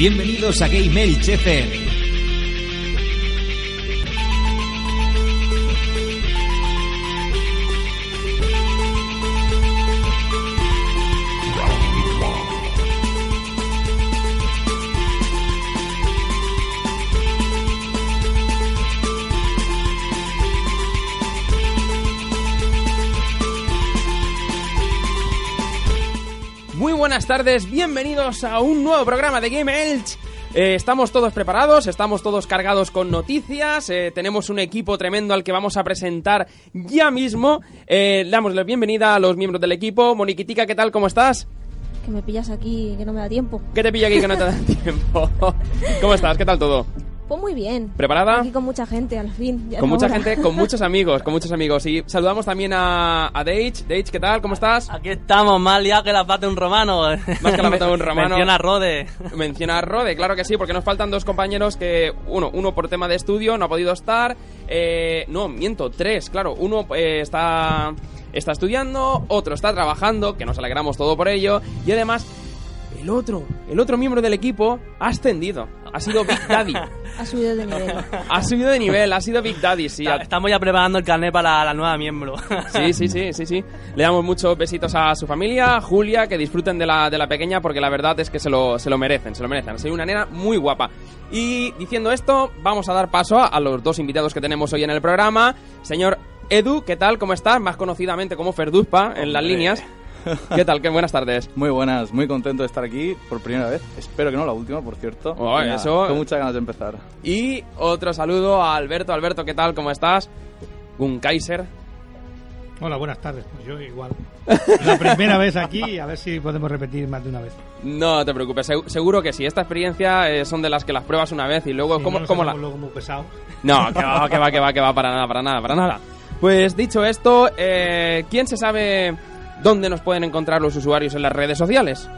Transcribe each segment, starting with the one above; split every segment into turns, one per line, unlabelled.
Bienvenidos a Game FM.
Buenas tardes, bienvenidos a un nuevo programa de Game Elch. Eh, estamos todos preparados, estamos todos cargados con noticias, eh, tenemos un equipo tremendo al que vamos a presentar ya mismo. Eh, damos la bienvenida a los miembros del equipo. Moniquitica, ¿qué tal? ¿Cómo estás?
Que me pillas aquí, que no me da tiempo.
¿Qué te pilla aquí que no te da tiempo? ¿Cómo estás? ¿Qué tal todo?
Pues muy bien.
¿Preparada?
Aquí con mucha gente, al fin. ya
Con mucha
hora.
gente, con muchos amigos, con muchos amigos. Y saludamos también a, a Deitch. Deitch, ¿qué tal? ¿Cómo estás?
Aquí estamos, más liado que la pata de un romano.
Más que la pata de un romano.
Menciona a Rode.
Menciona a Rode, claro que sí, porque nos faltan dos compañeros que, uno, uno por tema de estudio no ha podido estar, eh, no, miento, tres, claro, uno eh, está, está estudiando, otro está trabajando, que nos alegramos todo por ello, y además, el otro, el otro miembro del equipo ha ascendido, ha sido Big Daddy,
Ha subido de nivel.
ha subido de nivel, ha sido Big Daddy, sí,
Está- Estamos ya preparando el carnet para la nueva miembro.
Sí, sí, sí, sí, sí. Le damos muchos besitos a su familia, Julia, que disfruten de la, de la pequeña porque la verdad es que se lo, se lo merecen, se lo merecen. Soy una nena muy guapa. Y diciendo esto, vamos a dar paso a, a los dos invitados que tenemos hoy en el programa. Señor Edu, ¿qué tal? ¿Cómo estás? Más conocidamente como Ferduzpa en las líneas. ¿Qué tal? Qué buenas tardes.
Muy buenas, muy contento de estar aquí por primera vez. Espero que no la última, por cierto.
Oh, eso-
Con muchas ganas de empezar.
Y otro saludo a Alberto. Alberto, ¿qué tal? ¿Cómo estás? Un Kaiser.
Hola, buenas tardes. Pues yo igual. La primera vez aquí, a ver si podemos repetir más de una vez.
No te preocupes, seg- seguro que sí. Esta experiencia eh, son de las que las pruebas una vez y luego... ¿cómo,
no
cómo la,
luego muy.
No, que va, que va, que va, que va, para nada, para nada, para nada. Pues dicho esto, eh, ¿quién se sabe dónde nos pueden encontrar los usuarios en las redes sociales?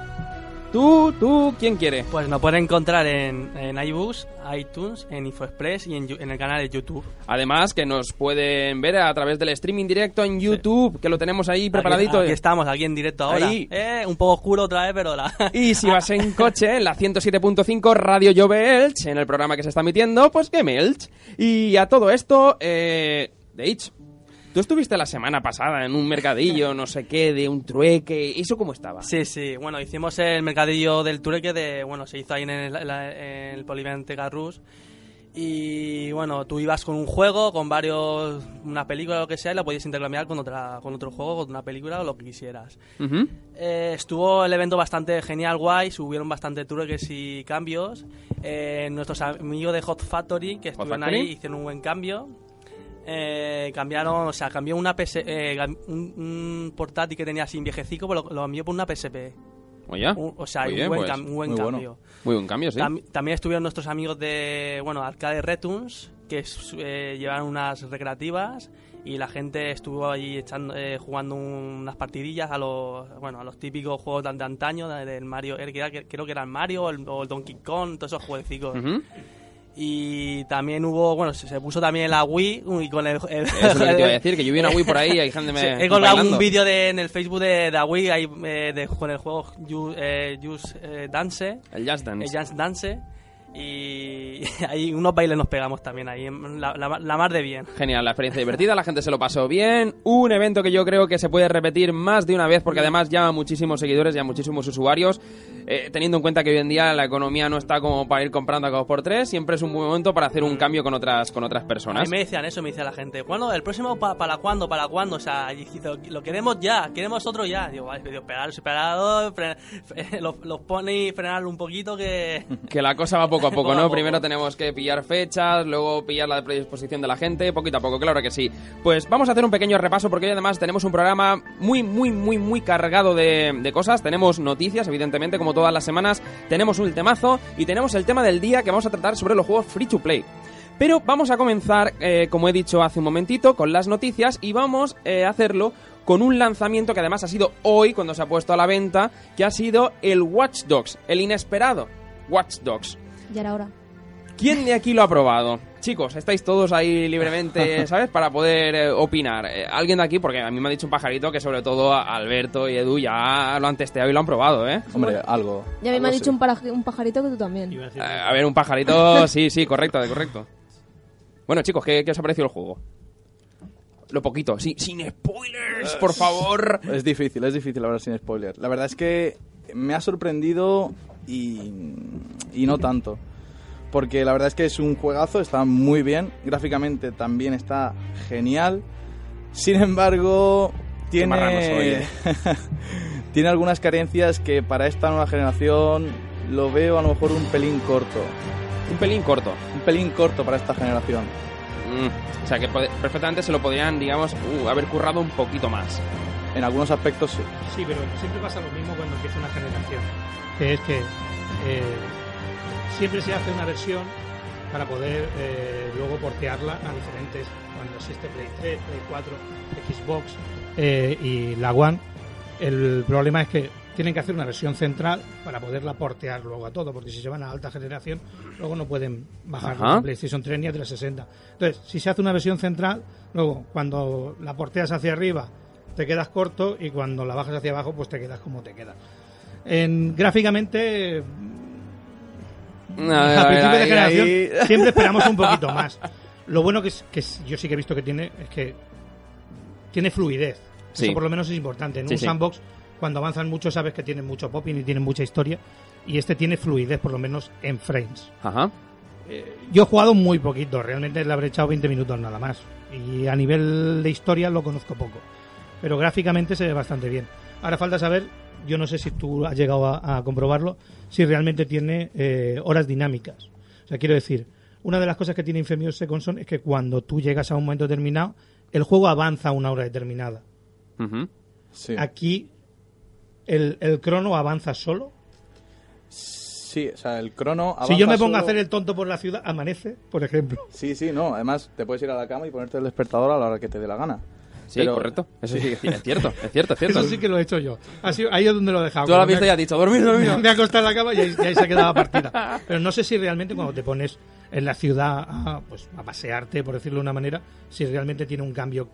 Tú, tú, ¿quién quiere?
Pues nos pueden encontrar en, en iBooks, iTunes, en InfoExpress y en, el canal de YouTube.
Además, que nos pueden ver a través del streaming directo en YouTube, que lo tenemos ahí preparadito.
Aquí, aquí estamos, aquí en directo ahora.
Ahí.
Eh, un poco oscuro otra vez, pero la...
Y si vas en coche, en la 107.5 Radio Jove Elch, en el programa que se está emitiendo, pues Game Elch. Y a todo esto, eh, de hecho, tú estuviste la semana pasada en un mercadillo, no sé qué, de un trueque, ¿eso cómo estaba?
Sí, sí. Bueno, hicimos el mercadillo del Tureque de... Bueno, se hizo ahí en el, en el Polivalente Carrus. Y bueno, tú ibas con un juego, con varios... Una película o lo que sea, y la podías intercambiar con, otra, con otro juego, con una película o lo que quisieras.
Ujú.
Eh, estuvo el evento bastante genial, guay, subieron bastante truques y cambios. Eh, nuestros amigos de Hot Factory, que estuvieron
Factory?
ahí, hicieron un buen cambio. Eh, cambiaron, o sea, cambió una PS, eh, un, un portátil que tenía así viejecico, pero lo, lo cambió por una PSP.
Oye,
Un- o sea,
muy
un
bien,
buen,
pues.
cam- buen
Muy bueno.
cambio.
Muy buen cambio, sí.
Tam- también estuvieron nuestros amigos de, bueno, Arcade Retunes, que eh, llevaron unas recreativas y la gente estuvo ahí echando, eh, jugando unas partidillas a los, bueno, a los típicos juegos de, de antaño, de- del Mario, creo que era el Mario o el, o el Donkey Kong, todos esos jueguecitos.
Ujú.
Y también hubo, bueno, se, se puso también la Wii y con el... el-
Eso es lo que te iba a decir, que yo vi una Wii por ahí y hay gente me
Sí, he colgado
bailando.
un vídeo de- en el Facebook de, de la Wii ahí, eh, de- con el juego Just, eh, Just, eh, Dance.
El Just Dance.
El Just Dance. Y ahí unos bailes nos pegamos también ahí, la, la, la mar de bien.
Genial, la experiencia divertida, la gente se lo pasó bien. Un evento que yo creo que se puede repetir más de una vez porque además llama a muchísimos seguidores y a muchísimos usuarios. Eh, teniendo en cuenta que hoy en día la economía no está como para ir comprando a dos por tres, siempre es un buen momento para hacer un cambio con otras, con otras personas.
mí me decían eso, me decía la gente. ¿Cuándo? ¿El próximo pa- para cuándo? ¿Para cuándo? O sea, y lo, queremos ya, queremos otro ya. Digo, vale, esperar, esperar, los, los pone y frenar un poquito que...
Que la cosa va poco poco a poco,
Poco a
¿no?
poco.
Primero tenemos que pillar fechas, luego pillar la predisposición de la gente, poquito a poco, claro que sí. Pues vamos a hacer un pequeño repaso porque hoy además tenemos un programa muy, muy, muy, muy cargado de, de cosas. Tenemos noticias, evidentemente, como todas las semanas. Tenemos un temazo y tenemos el tema del día que vamos a tratar sobre los juegos free to play. Pero vamos a comenzar, eh, como he dicho hace un momentito, con las noticias y vamos eh, a hacerlo con un lanzamiento que además ha sido hoy, cuando se ha puesto a la venta, que ha sido el Watch Dogs, el inesperado Watch Dogs.
Ya era hora.
¿Quién de aquí lo ha probado? Chicos, estáis todos ahí libremente, ¿sabes? Para poder eh, opinar. Eh, Alguien de aquí, porque a mí me ha dicho un pajarito que sobre todo a- Alberto y Edu ya lo han testeado y lo han probado, ¿eh?
Hombre, algo.
Ya a mí me ha dicho
sí.
un, pajarito que tú también.
Eh, a ver, un pajarito, sí, sí, correcto, de correcto. Bueno, chicos, ¿qué, qué os ha parecido el juego? Lo poquito, sí, sin spoilers, por favor.
Es difícil, es difícil hablar sin spoiler. La verdad es que me ha sorprendido y, y no tanto. Porque la verdad es que es un juegazo, está muy bien. Gráficamente también está genial. Sin embargo,
soy,
tiene,
eh.
tiene algunas carencias que para esta nueva generación lo veo a lo mejor un pelín corto.
Un pelín corto.
Un pelín corto para esta generación.
Mm, o sea, que perfectamente se lo podrían, digamos, uh, haber currado un poquito más.
En algunos aspectos sí.
Sí, pero siempre pasa lo mismo cuando empieza una generación. Que es que eh, siempre se hace una versión para poder eh, luego portearla a diferentes. Cuando existe Play 3, Play 4, Xbox eh, y la One, el problema es que tienen que hacer una versión central para poderla portear luego a todo, porque si se van a alta generación, luego no pueden bajar
Ajá.
PlayStation 3 ni a 360. Entonces, si se hace una versión central, luego cuando la porteas hacia arriba te quedas corto y cuando la bajas hacia abajo, pues te quedas como te quedas. En, gráficamente, a principio de
ahí,
generación
ahí.
siempre esperamos un poquito más. Lo bueno que, es, que yo sí que he visto que tiene es que tiene fluidez.
Sí.
Eso por lo menos es importante. En
Sí,
un
sí.
sandbox, cuando avanzan mucho, sabes que tienen mucho popping y tienen mucha historia. Y este tiene fluidez, por lo menos en frames.
Ajá.
Yo he jugado muy poquito, realmente le habré echado 20 minutos nada más. Y a nivel de historia lo conozco poco. Pero gráficamente se ve bastante bien. Ahora falta saber, yo no sé si tú has llegado a, a comprobarlo, si realmente tiene eh, horas dinámicas. O sea, quiero decir, una de las cosas que tiene Infamous Second Son es que cuando tú llegas a un momento determinado, el juego avanza a una hora determinada.
Sí.
Aquí el, el crono avanza solo.
Sí, o sea, el crono.
si yo me pongo a hacer el tonto por la ciudad, amanece, por ejemplo.
Sí, sí, no. Además, te puedes ir a la cama y ponerte el despertador a la hora que te dé la gana.
Sí,
Pero-
correcto. Eso sí, que es cierto, es cierto, es cierto.
Eso sí que lo he hecho yo. Ha sido- ahí es donde lo he dejado.
Tú lo has visto y
ha-
has dicho, dormir, dormir.
Me he acostado en la cama y ahí, y ahí se ha quedado la partida. Pero no sé si realmente cuando te pones en la ciudad a, pues, a pasearte, por decirlo de una manera, si realmente tiene un cambio.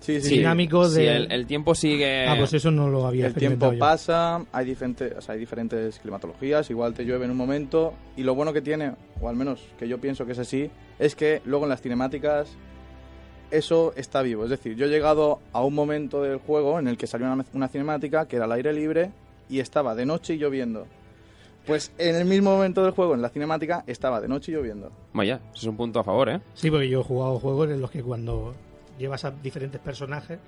Sí, sí.
Dinámico
sí,
de-
el, el tiempo sigue...
Ah, pues eso no lo había
El tiempo
yo.
pasa, hay diferentes, o sea, hay diferentes climatologías, igual te llueve en un momento y lo bueno que tiene, o al menos que yo pienso que es así, es que luego en las cinemáticas eso está vivo. Es decir, yo he llegado a un momento del juego en el que salió una, una cinemática que era al aire libre y estaba de noche y lloviendo. Pues en el mismo momento del juego, en la cinemática, estaba de noche y lloviendo.
Vaya, eso es un punto a favor, ¿eh?
Sí, porque yo he jugado juegos en los que cuando llevas a diferentes personajes,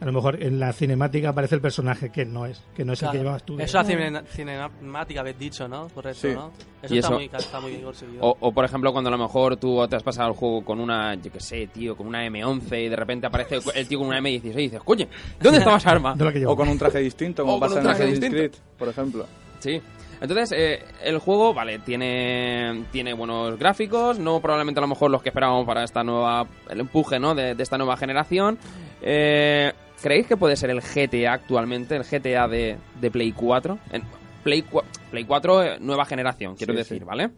a lo mejor en la cinemática aparece el personaje que no es, que no es el que
Claro.
llevabas tú.
Eso es cine- cinemática, habéis dicho, ¿no? Correcto,
Sí.
¿no? Eso
Y
está,
eso-
Muy, está muy conseguido.
O, o, por ejemplo, cuando a lo mejor tú te has pasado el juego con una, yo qué sé, tío, con una M11 y de repente aparece el tío con una M16 y dices, coño, ¿dónde esa arma?
De la que llevo.
O con un traje distinto, como
O con
pasa
un
en
traje
Assassin's
distinto.
Creed, por ejemplo.
Sí. Entonces, eh, el juego, vale, tiene, tiene buenos gráficos, no probablemente a lo mejor los que esperábamos para esta nueva, el empuje, ¿no? De, de esta nueva generación. Eh, ¿Creéis que puede ser el GTA actualmente, el GTA de, de Play 4? En Play, cua- Play 4, eh, nueva generación, quiero
Sí,
decir,
sí.
¿vale?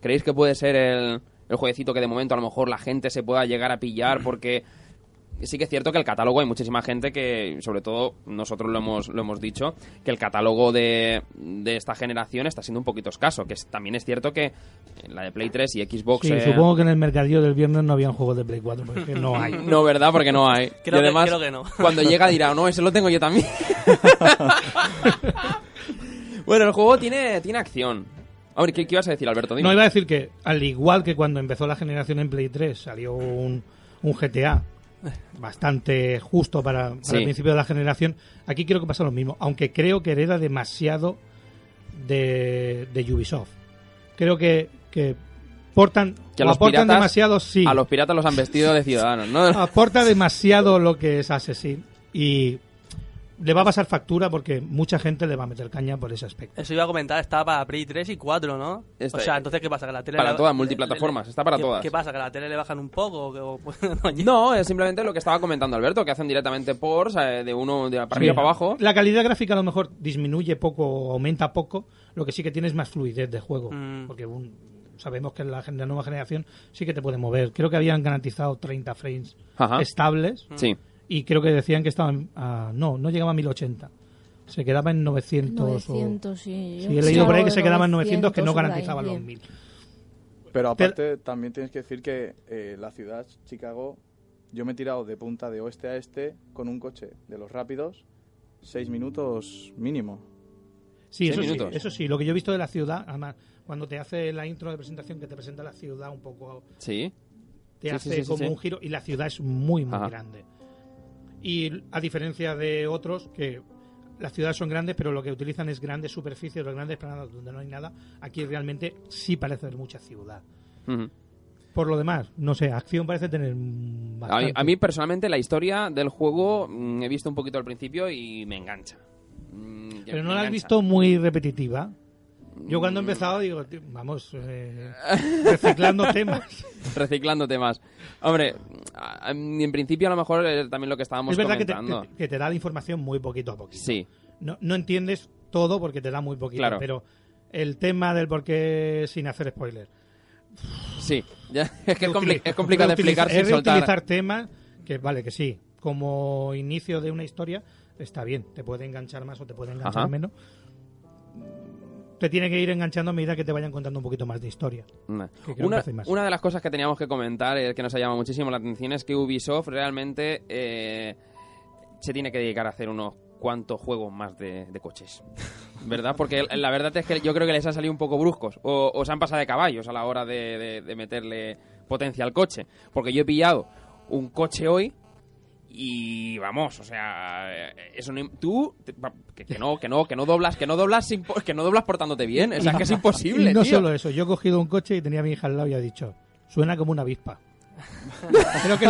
¿Creéis que puede ser el, el jueguecito que de momento a lo mejor la gente se pueda llegar a pillar porque sí que es cierto que el catálogo hay muchísima gente que, sobre todo nosotros lo hemos, lo hemos dicho, que el catálogo de, de esta generación está siendo un poquito escaso. Que es- también es cierto que la de Play 3 y Xbox.
Sí,
eh,
supongo que en el mercadillo del viernes no habían juegos de Play 4, porque no hay.
No, ¿verdad? Porque no hay.
Creo
y
que-
además,
creo que no.
cuando llega dirá, no, ese lo tengo yo también. bueno, el juego tiene, tiene acción. A ver, ¿qué, qué ibas a decir, Alberto? Dime.
No, iba a decir que, al igual que cuando empezó la generación en Play 3, salió un, un GTA bastante justo para, para
Sí.
el principio de la generación, aquí creo que pasa lo mismo, aunque creo que hereda demasiado de, de Ubisoft. Creo que que portan,
Que a
o
los
aportan
piratas-
demasiado, sí.
A los piratas los han vestido de ciudadanos, ¿no?
aporta demasiado lo que es Assassin y le va a pasar factura porque mucha gente le va a meter caña por ese aspecto.
Eso iba a comentar, está para Play 3 y 4, ¿no?
Está-
o sea, entonces, ¿qué pasa? ¿Que la tele
Para
le-
todas, multiplataformas,
le-
está para
¿qué-
todas.
¿Qué pasa? ¿Que la tele le bajan un poco? o que- o-
No, es simplemente lo que estaba comentando Alberto, que hacen directamente ports eh, de uno de para arriba para abajo.
La calidad gráfica a lo mejor disminuye poco o aumenta poco, lo que sí que tiene es más fluidez de juego.
Mm.
Porque un- sabemos que la, la nueva generación sí que te puede mover. Creo que habían garantizado 30 frames
Ajá.
estables
Sí.
Y creo que decían que estaban. a- no, no llegaba a 1080. Se quedaba en 900. o-
900, sí.
Sí, he leído por ahí que se quedaba en 900
900
que no garantizaban los
bien.
1000.
Pero aparte, también tienes que decir que eh, la ciudad, Chicago, yo me he tirado de punta de oeste a este con un coche de los rápidos, seis minutos mínimo.
Sí, eso
minutos.
sí, eso sí. Lo que yo he visto de la ciudad, además, cuando te hace la intro de presentación que te presenta la ciudad un poco
Sí.
te
Sí,
hace
sí, sí, sí,
como
sí.
un giro y la ciudad es muy muy
Ajá.
grande y a diferencia de otros que las ciudades son grandes pero lo que utilizan es grandes superficies los grandes planadas donde no hay nada aquí realmente sí parece haber mucha ciudad. Por lo demás no sé acción parece tener
A mí, a mí, personalmente la historia del juego mm, he visto un poquito al principio y me engancha. Mm,
pero no la has visto muy repetitiva yo cuando he empezado digo vamos eh, reciclando temas
Reciclando temas. Hombre, en principio a lo mejor eh, también lo que estábamos
es verdad que te,
comentando.
que- te da la información muy poquito a poquito
Sí,
no, no entiendes todo porque te da muy poquito,
Claro.
pero el tema del por qué sin hacer spoiler.
sí. Ya, es que es, es complicado de explicar sin
es
soltar.
reutilizar temas que vale que sí, como inicio de una historia está bien, te puede enganchar más o te puede enganchar
Ajá.
menos. Te tiene que ir enganchando a medida que te vayan contando un poquito más de historia.
Nah. Una,
más.
de las cosas que teníamos que comentar, eh, que nos ha llamado muchísimo la atención, es que Ubisoft realmente eh, se tiene que dedicar a hacer unos cuantos juegos más de, de coches. ¿Verdad? Porque la verdad es que yo creo que les ha salido un poco bruscos. O, o se han pasado de caballos a la hora de, de- de meterle potencia al coche. Porque yo he pillado un coche hoy y vamos, o sea, eh, eso no, tú que, que no, que no, que no doblas, que no doblas sin po- que no doblas portándote bien, o sea, que es imposible,
Y no
tío.
solo eso, yo he cogido un coche y tenía a mi hija al lado y ha dicho, suena como una avispa. creo, que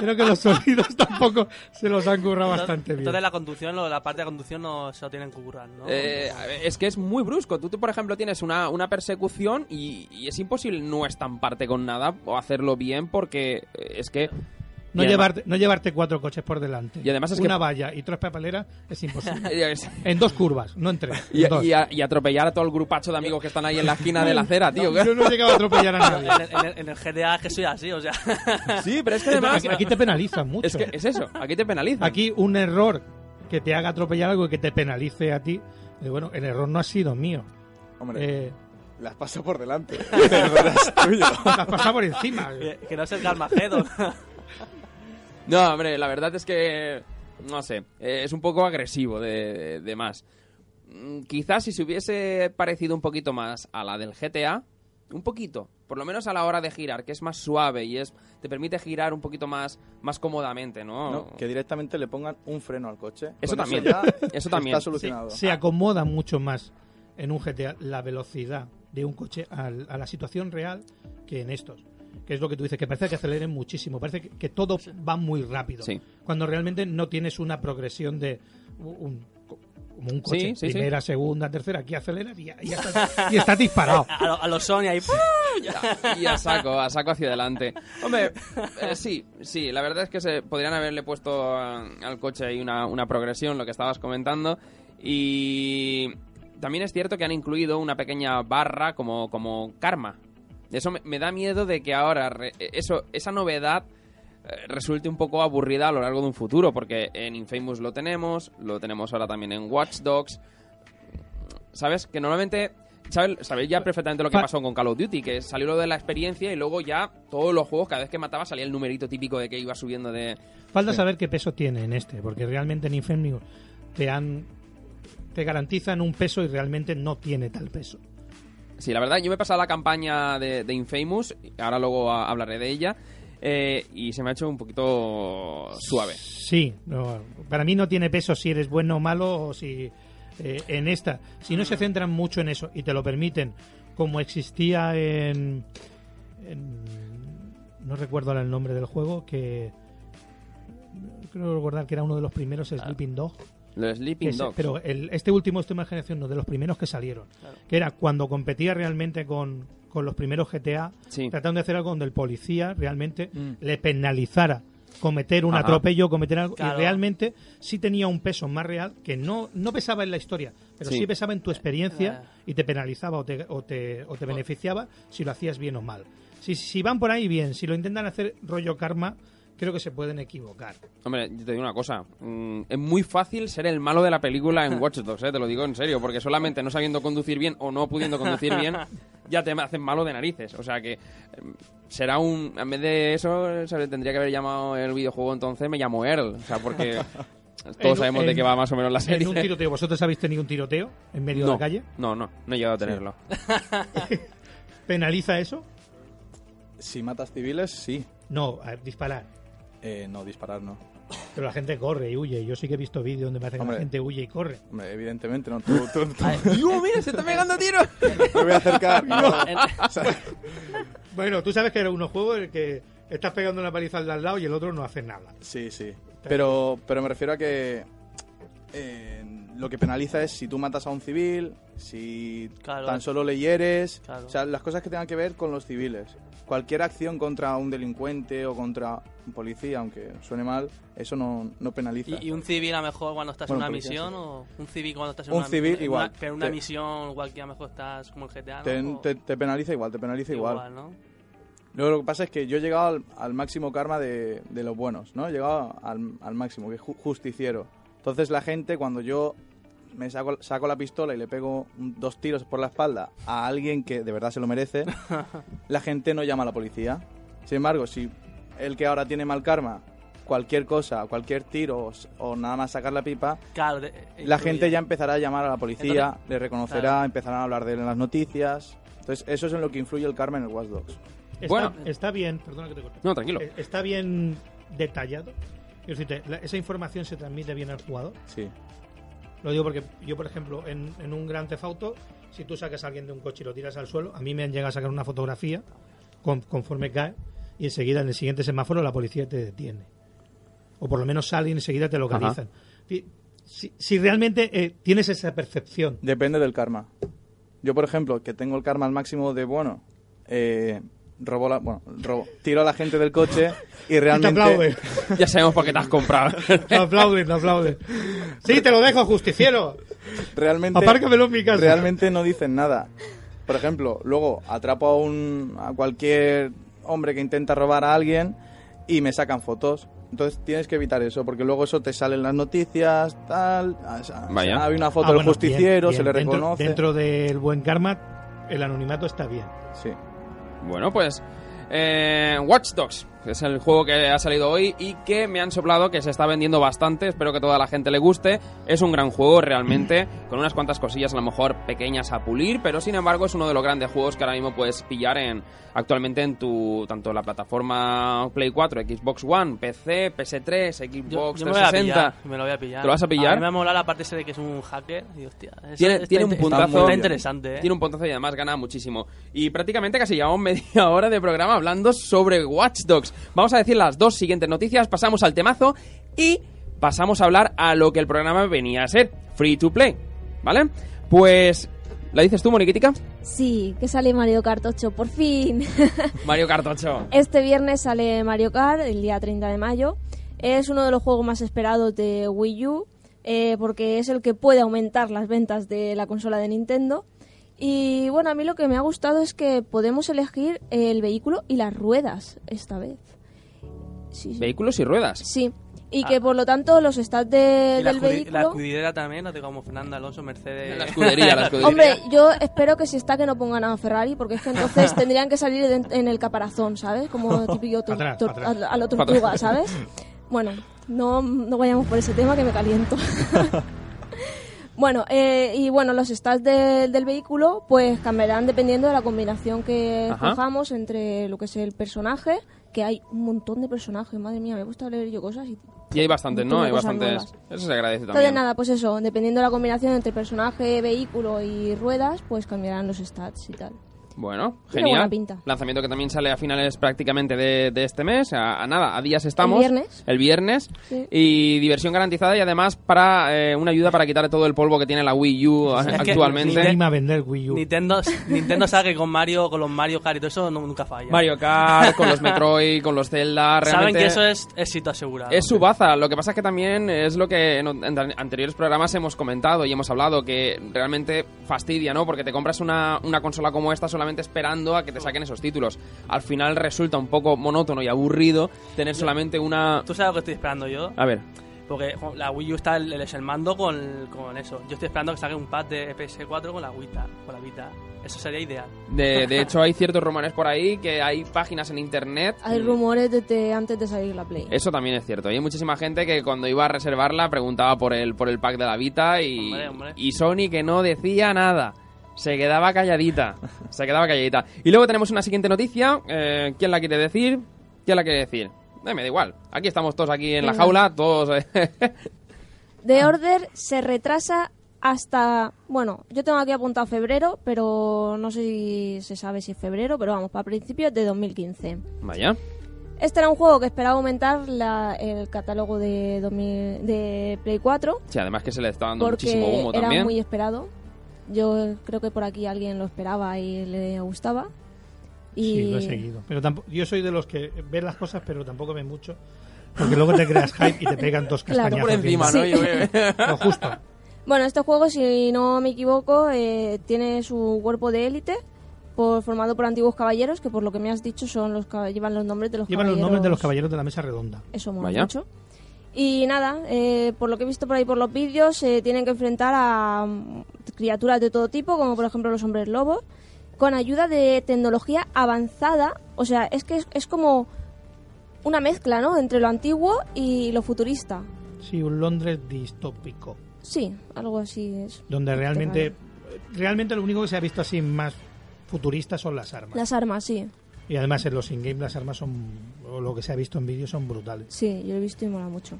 creo que los sonidos tampoco se los han currado bastante bien.
Entonces la conducción, lo- la parte de conducción no se lo tienen que currar, ¿no?
Eh, es que es muy brusco. Tú, tú, por ejemplo, tienes una, una persecución y, y es imposible no estamparte con nada o hacerlo bien porque eh, es que...
No
y además-
llevarte, no llevarte cuatro coches por delante.
Y además es que-
Una valla y tres papeleras es imposible. en dos curvas, no en tres.
y,
dos.
y a- y atropellar a todo el grupacho de amigos que están ahí en la esquina de la acera, tío.
Yo no he llegado a atropellar a nadie.
en, el, en el- GTA es que soy así, o sea.
Sí, pero es que además...
Aquí, aquí te penalizan mucho.
Es que es eso, aquí te penalizan.
Aquí un error que te haga atropellar algo y que te penalice a ti. eh, bueno, el error no ha sido mío.
Hombre,
Eh,
las paso por delante. El error es tuyo.
te has pasado por encima.
que, que no es el Galmageddon.
No, hombre, la verdad es que... No sé, eh, es un poco agresivo de, de- de más. Mm, Quizás si se hubiese parecido un poquito más a la del GTA, un poquito, por lo menos a la hora de girar, que es más suave y es te permite girar un poquito más, más cómodamente, ¿no?
No, que directamente le pongan un freno al coche.
Eso
Con
también,
ya
eso también.
Está solucionado.
se acomoda mucho más en un GTA la velocidad de un coche al- a la situación real que en estos. Que es lo que tú dices, que parece que aceleren muchísimo, parece que, que todo va muy rápido.
Sí.
Cuando realmente no tienes una progresión de un, como un coche,
Sí, sí, sí.
primera, segunda, tercera, aquí aceleras y ya, y ya estás, y estás disparado.
A, lo- a los Sony ahí.
y a saco, a saco hacia adelante. Hombre, eh, sí, sí, la verdad es que se podrían haberle puesto a- al coche ahí una, una progresión, lo que estabas comentando. Y también es cierto que han incluido una pequeña barra como, como karma. Eso me, me da miedo de que ahora re- eso, esa novedad eh, resulte un poco aburrida a lo largo de un futuro, porque en Infamous lo tenemos, lo tenemos ahora también en Watch Dogs. ¿Sabes? Que normalmente. Sabéis ya perfectamente lo que
Pa-
pasó con Call of Duty, que salió lo de la experiencia y luego ya todos los juegos, cada vez que mataba salía el numerito típico de que iba subiendo de.
Falta saber qué peso tiene en este, porque realmente en Infamous te han te garantizan un peso y realmente no tiene tal peso.
Sí, la verdad, yo me he pasado la campaña de, de Infamous, ahora luego a- hablaré de ella, eh, y se me ha hecho un poquito suave.
Sí, no, para mí no tiene peso si eres bueno o malo o si eh, en esta, si no se centran mucho en eso y te lo permiten como existía en, en- no recuerdo ahora el nombre del juego que creo recordar que era uno de los primeros Sleeping Dog
Los Sleeping Dogs.
pero el- este último de generación no de los primeros que salieron que era cuando competía realmente con, con los primeros GTA
Sí.
tratando de hacer algo donde el policía realmente
Mm.
le penalizara cometer un
Ajá.
atropello, cometer algo,
Claro.
y realmente sí tenía un peso más real que no, no pesaba en la historia, pero
Sí.
sí, pesaba en tu experiencia
Eh.
y te penalizaba o te, o te, o te beneficiaba si lo hacías bien o mal. Si, si van por ahí bien, si lo intentan hacer rollo karma, creo que se pueden equivocar.
Hombre, yo te digo una cosa. mm, es muy fácil ser el malo de la película en Watch Dogs, eh, te lo digo en serio, porque solamente no sabiendo conducir bien o no pudiendo conducir bien, ya te hacen malo de narices. O sea que em, será un. En vez de eso, se le tendría que haber llamado el videojuego entonces, me llamo Earl. O sea, porque todos sabemos de qué va más o menos la serie.
En un tiroteo, ¿vosotros habéis tenido un tiroteo en medio de
no,
la calle?
no, no, no he llegado a tenerlo.
¿Penaliza eso?
Si matas civiles, sí.
No, a disparar.
Eh, no, disparar no.
Pero la gente corre y huye. Yo sí que he visto vídeos donde parece que la gente huye y corre.
Hombre, evidentemente no. Tú, tú- tú-
¡Dios, mira, se está pegando tiro!
me voy a acercar. no.
En-
O sea,
Bueno, tú sabes que era unos juegos en el que estás pegando una paliza al de al lado y el otro no hace nada.
Sí, sí. Pero, pero me refiero a que eh, lo que penaliza es si tú matas a un civil, si
Claro.
tan solo le hieres,
Claro.
o sea, las cosas que tengan que ver con los civiles. Cualquier acción contra un delincuente o contra un policía, aunque suene mal, eso no, no penaliza.
¿Y, y un civil a lo mejor cuando estás
Bueno,
en una
policía,
misión
sí.
o un civil cuando estás en
Un
una
civil
una-
igual.
pero una
Te-
misión igual que a lo mejor estás como el GTA ¿no?
te, te- te penaliza igual, te penaliza igual.
¿no?
Luego lo que pasa es que yo he llegado al, al máximo karma de, de los buenos, ¿no? He llegado al, al máximo, que es ju- justiciero. Entonces la gente, cuando yo me saco, saco la pistola y le pego un- dos tiros por la espalda a alguien que de verdad se lo merece, la gente no llama a la policía. Sin embargo, si el que ahora tiene mal karma, cualquier cosa, cualquier tiro o, nada más sacar la pipa,
Claro, de-
la gente ya empezará a llamar a la policía,
Entonces,
le reconocerá,
claro.
empezarán a hablar de él en las noticias. Entonces eso es en lo que influye el karma en el Watch Dogs.
Está,
Bueno.
está bien, perdona que te corte.
No, tranquilo.
Eh, Está bien detallado. Decirte, la- esa información se transmite bien al jugador.
Sí.
Lo digo porque yo, por ejemplo, en, en un gran Auto, si tú sacas a alguien de un coche y lo tiras al suelo, a mí me han llegado a sacar una fotografía con- conforme cae y enseguida en el siguiente semáforo la policía te detiene. O por lo menos sale y enseguida te localizan. Si, si- realmente eh, tienes esa percepción,
Depende del karma. Yo, por ejemplo, que tengo el karma al máximo de bueno, eh, robo la, bueno, robo, tiro a la gente del coche y
te
realmente
aplauden,
Ya sabemos por qué te has comprado.
te aplauden, te aplauden. Sí, te lo dejo, justiciero.
realmente
Apárcamelo en mi casa.
realmente no dicen nada. Por ejemplo, luego atrapo a un a cualquier hombre que intenta robar a alguien y me sacan fotos. Entonces tienes que evitar eso, porque luego eso te sale en las noticias, tal. o sea,
Vaya.
Hay una foto
Ah,
del
bueno,
justiciero,
bien,
se le.
Dentro-
reconoce.
Dentro, del buen karma, el anonimato está bien.
Sí.
Bueno, pues eh, Watch Dogs es el juego que ha salido hoy y que me han soplado que se está vendiendo bastante. Espero que toda la gente le guste. Es un gran juego realmente, con unas cuantas cosillas a lo mejor pequeñas a pulir, pero sin embargo es uno de los grandes juegos que ahora mismo puedes pillar en actualmente en tu tanto la plataforma Play 4, Xbox One, PC, PS3,
Yo,
Xbox
yo me lo voy a
360.
pillar, me lo voy a pillar.
¿Te lo vas a pillar?
A mí me ha molado la parte de que es un hacker. Y hostia,
Tiene,
está
tiene un puntazo.
Está interesante, ¿eh?
Tiene un puntazo y además gana muchísimo. Y prácticamente casi llevamos media hora de programa hablando sobre Watch Dogs. Vamos a decir las dos siguientes noticias, pasamos al temazo y pasamos a hablar a lo que el programa venía a ser, Free to Play. ¿Vale? Pues, ¿la dices tú, Moniquitica?
Sí, que sale Mario Kart 8, por fin.
Mario Kart 8.
Este viernes sale Mario Kart, el día 30 de mayo. Es uno de los juegos más esperados de Wii U, eh, porque es el que puede aumentar las ventas de la consola de Nintendo. Y bueno, a mí lo que me ha gustado es que podemos elegir el vehículo y las ruedas esta vez. Sí, sí.
Vehículos y ruedas.
Sí. Y que por lo tanto los stats de-
la,
del
escudi- la
vehículo...
escudidera también, no te como Fernando Alonso, Mercedes.
La escudería, la escudería.
Hombre, yo espero que si está que no pongan a Ferrari, porque es que entonces tendrían que salir en el caparazón, ¿sabes? Como típico tor-
Atrás,
tor-
atrás.
a, a lo tortuga, ¿sabes? Bueno, no, no vayamos por ese tema que me caliento. Bueno, eh, y bueno, los stats de- del vehículo pues cambiarán dependiendo de la combinación que
Ajá.
entre lo que es el personaje, que hay un montón de personajes, madre mía, me gusta leer yo cosas y
Y hay bastantes, ¿no? Hay bastantes.
nuevas.
Eso se agradece
Entonces
también.
nada, pues eso, dependiendo de la combinación entre personaje, vehículo y ruedas, pues cambiarán los stats y tal.
Bueno,
buena
genial.
pinta.
Lanzamiento que también sale a finales prácticamente de, de este mes. A, a nada, a días estamos.
El viernes.
El viernes.
Sí.
Y diversión garantizada y además para eh, una ayuda para quitar todo el polvo que tiene la Wii U a-
Es que
actualmente.
a vender Wii U.
Nintendo, Nintendo sabe que con Mario, con los Mario Kart y todo eso no- nunca falla.
Mario Kart, con los Metroid, con los Zelda.
Saben que eso es éxito asegurado.
Es su baza. Lo que pasa es que también es lo que en, en anteriores programas hemos comentado y hemos hablado, que realmente fastidia, ¿no? Porque te compras una, una consola como esta solamente esperando a que te saquen esos títulos. Al final resulta un poco monótono y aburrido tener solamente una...
¿Tú sabes lo que estoy esperando yo?
A ver,
Porque la Wii U está el, el, el mando con, con eso. Yo estoy esperando que saque un pad de PS4 con la Vita. Con la Vita. Eso sería ideal.
de, de hecho hay ciertos rumores por ahí que hay páginas en internet...
Hay rumores desde antes de salir la Play.
Eso también es cierto. Y hay muchísima gente que cuando iba a reservarla preguntaba por el, por el pack de la Vita y,
Hombre, hombre.
y Sony que no decía nada. Se quedaba calladita. Se quedaba calladita. Y luego tenemos una siguiente noticia. Eh, ¿Quién la quiere decir? ¿Quién la quiere decir? Eh, me da igual. Aquí estamos todos aquí en la jaula, todos... eh,
The Order se retrasa hasta, bueno, yo tengo aquí apuntado febrero, pero no sé si se sabe si es febrero, pero vamos, para principios de 2015.
Vaya.
Este era un juego que esperaba aumentar la- el catálogo de, 2000 de Play 4
Sí, además que se le está dando muchísimo humo
era
también.
muy esperado. Yo creo que por aquí alguien lo esperaba y le gustaba. Y
Sí, lo he seguido. Pero tampoco, yo soy de los que ven las cosas, pero tampoco ven mucho. Porque luego te creas hype y te pegan dos
Claro.
castañazos.
Por encima. ¿no? Yo-
Lo justo.
Bueno, este juego, si no me equivoco, eh, tiene su cuerpo de élite por, formado por antiguos caballeros, que por lo que me has dicho son los llevan los nombres de los
Llevan los
caballeros.
nombres de los caballeros de la mesa redonda.
Eso mola
Vaya.
mucho. Y nada, eh, por lo que he visto por ahí por los vídeos, se tienen que enfrentar a criaturas de todo tipo, como por ejemplo los hombres lobos, con ayuda de tecnología avanzada. O sea, es que es, es como una mezcla, ¿no? Entre lo antiguo y lo futurista.
Sí, un Londres distópico.
Sí, algo así es.
Donde realmente,
Raro.
realmente lo único que se ha visto así más futurista son las armas.
Las armas, sí.
Y además en los in-game las armas son, o lo que se ha visto en vídeos son brutales.
Sí, yo lo he visto y mola mucho.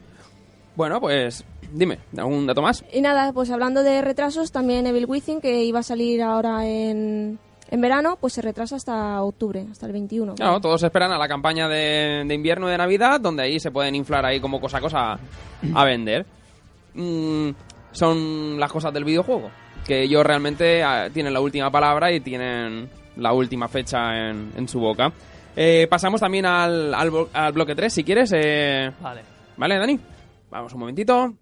Bueno, pues dime, ¿algún dato más?
Y nada, pues hablando de retrasos, también Evil Within, que iba a salir ahora en, en verano, pues se retrasa hasta octubre, hasta el 21.
Claro, todos esperan a la campaña de, de invierno y de Navidad, donde ahí se pueden inflar ahí como cosa a cosa a vender. Mm, son las cosas del videojuego, que ellos realmente ah, tienen la última palabra y tienen la última fecha en, en su boca. Eh, pasamos también al, al, al bloque 3, si quieres. eh,
Vale.
¿Vale, Dani? Vamos un momentito.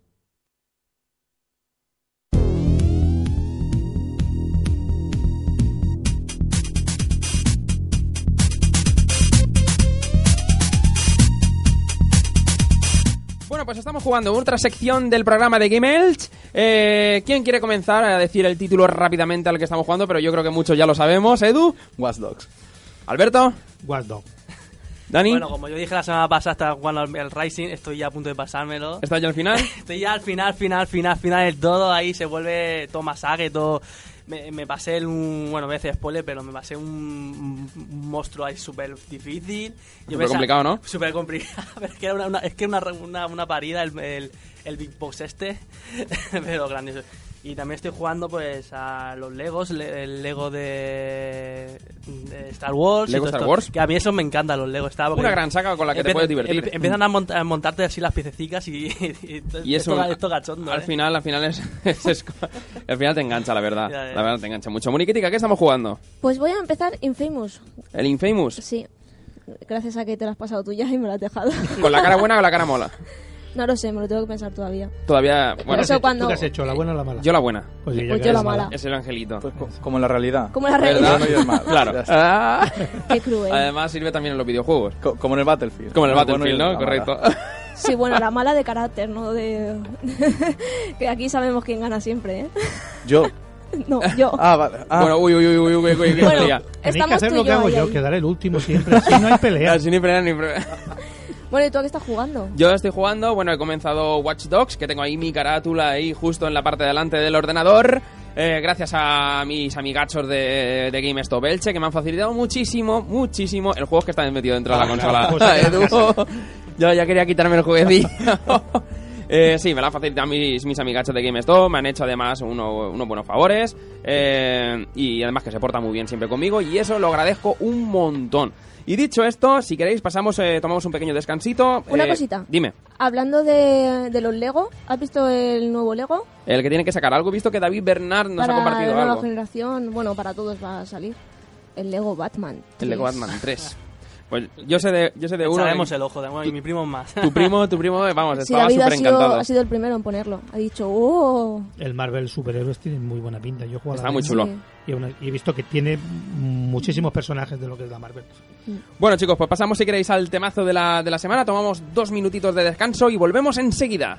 Bueno, pues estamos jugando otra sección del programa de Game Elch. Eh, ¿Quién quiere comenzar a decir el título rápidamente al que estamos jugando? Pero yo creo que muchos ya lo sabemos. Edu,
Watch Dogs.
Alberto,
Watch Dogs.
Dani.
Bueno, como yo dije la semana pasada, hasta jugando al el Rising, estoy ya a punto de pasármelo.
¿Está ya al final?
Estoy ya al final, final, final, final del todo. Ahí se vuelve todo masaje, todo. Me, me pasé el, un. Bueno, me hace spoiler, pero me pasé un, un monstruo ahí súper difícil.
Súper complicado, ¿no?
Súper complicado. pero es que era una, una- es que una, una, una parida el, el, el Big Box este. pero grandioso. Y también estoy jugando pues a los Legos, le- el Lego de, de Star Wars.
Lego Star
esto.
Wars.
Que a mí eso me encanta, los Legos. Está
Una gran saga con la que te puedes divertir.
em- Empiezan a, mont- a montarte así las piececicas y, y,
Y eso,
esto, esto gachondo.
al
¿eh?
final, al final es, es- es- al final te engancha, la verdad.
Ya, ya.
La verdad te engancha mucho. Moniquitica, ¿qué estamos jugando?
Pues voy a empezar Infamous.
El Infamous.
Sí. Gracias a que te lo has pasado tú ya y me lo has dejado.
¿Con la cara buena o con la cara mola?
No lo sé, me lo tengo que pensar todavía.
Todavía, bueno,
Eso
¿Qué has hecho?
cuando-
¿Tú qué has hecho? ¿La buena o la mala?
yo la buena.
Pues, yo,
Pues yo la mala.
Es el angelito.
Pues co- como en la realidad.
Como en la realidad.
bueno malo.
Claro. Ah.
Qué cruel.
Además sirve también en los videojuegos.
Co- como en el Battlefield.
Como en el
bueno
Battlefield, ¿no?
la mala.
Correcto.
Sí, bueno, la mala de carácter, ¿no? De... que aquí sabemos quién gana siempre, ¿eh?
Yo.
No, yo.
Ah, vale. Ah,
Bueno, uy, uy, uy, uy, uy, uy, uy,
Bueno.
Tenéis que
estamos
hacer lo que
yo
hago yo,
ahí.
quedar el último siempre. Así no hay pelea.
Así ni frenar ni frenar.
Bueno, ¿y tú a qué estás jugando?
Yo estoy jugando, bueno, he comenzado Watch Dogs, que tengo ahí mi carátula ahí justo en la parte de delante del ordenador. eh, gracias a mis amigachos de, de GameStop Elche, que me han facilitado muchísimo, muchísimo el juego que está metido dentro de la
Ah,
consola.
claro, pues,
Edu, yo ya quería quitarme el jueguecillo. Eh, sí, me la han facilitado mis, mis amigachos de GameStop, me han hecho además uno- unos buenos favores eh, y además que se porta muy bien siempre conmigo y eso lo agradezco un montón. Y dicho esto, si queréis pasamos, eh, tomamos un pequeño descansito.
Una
Eh,
cosita.
Dime,
Hablando de, de los Lego, ¿has visto el nuevo Lego?
el que tiene que sacar algo, he visto que David Bernard nos
para
ha compartido
la nueva
algo.
generación, bueno, para todos va a salir. El Lego Batman.
El Lego
3.
Batman 3. Pues yo sé de, yo sé de uno.
Echaremos el ojo, de, bueno, y mi primo más.
Tu primo, tu primo, vamos,
Sí,
estaba súper
sido,
encantado.
ha sido el primero en ponerlo. Ha dicho, ¡oh!
El Marvel Superhéroes tiene muy buena pinta. Yo he jugado
Está
a la
muy chulo.
Sí.
Y, he visto que tiene muchísimos personajes de lo que es la Marvel.
Bueno, chicos, pues pasamos si queréis al temazo de la, de la semana. Tomamos dos minutitos de descanso y volvemos enseguida.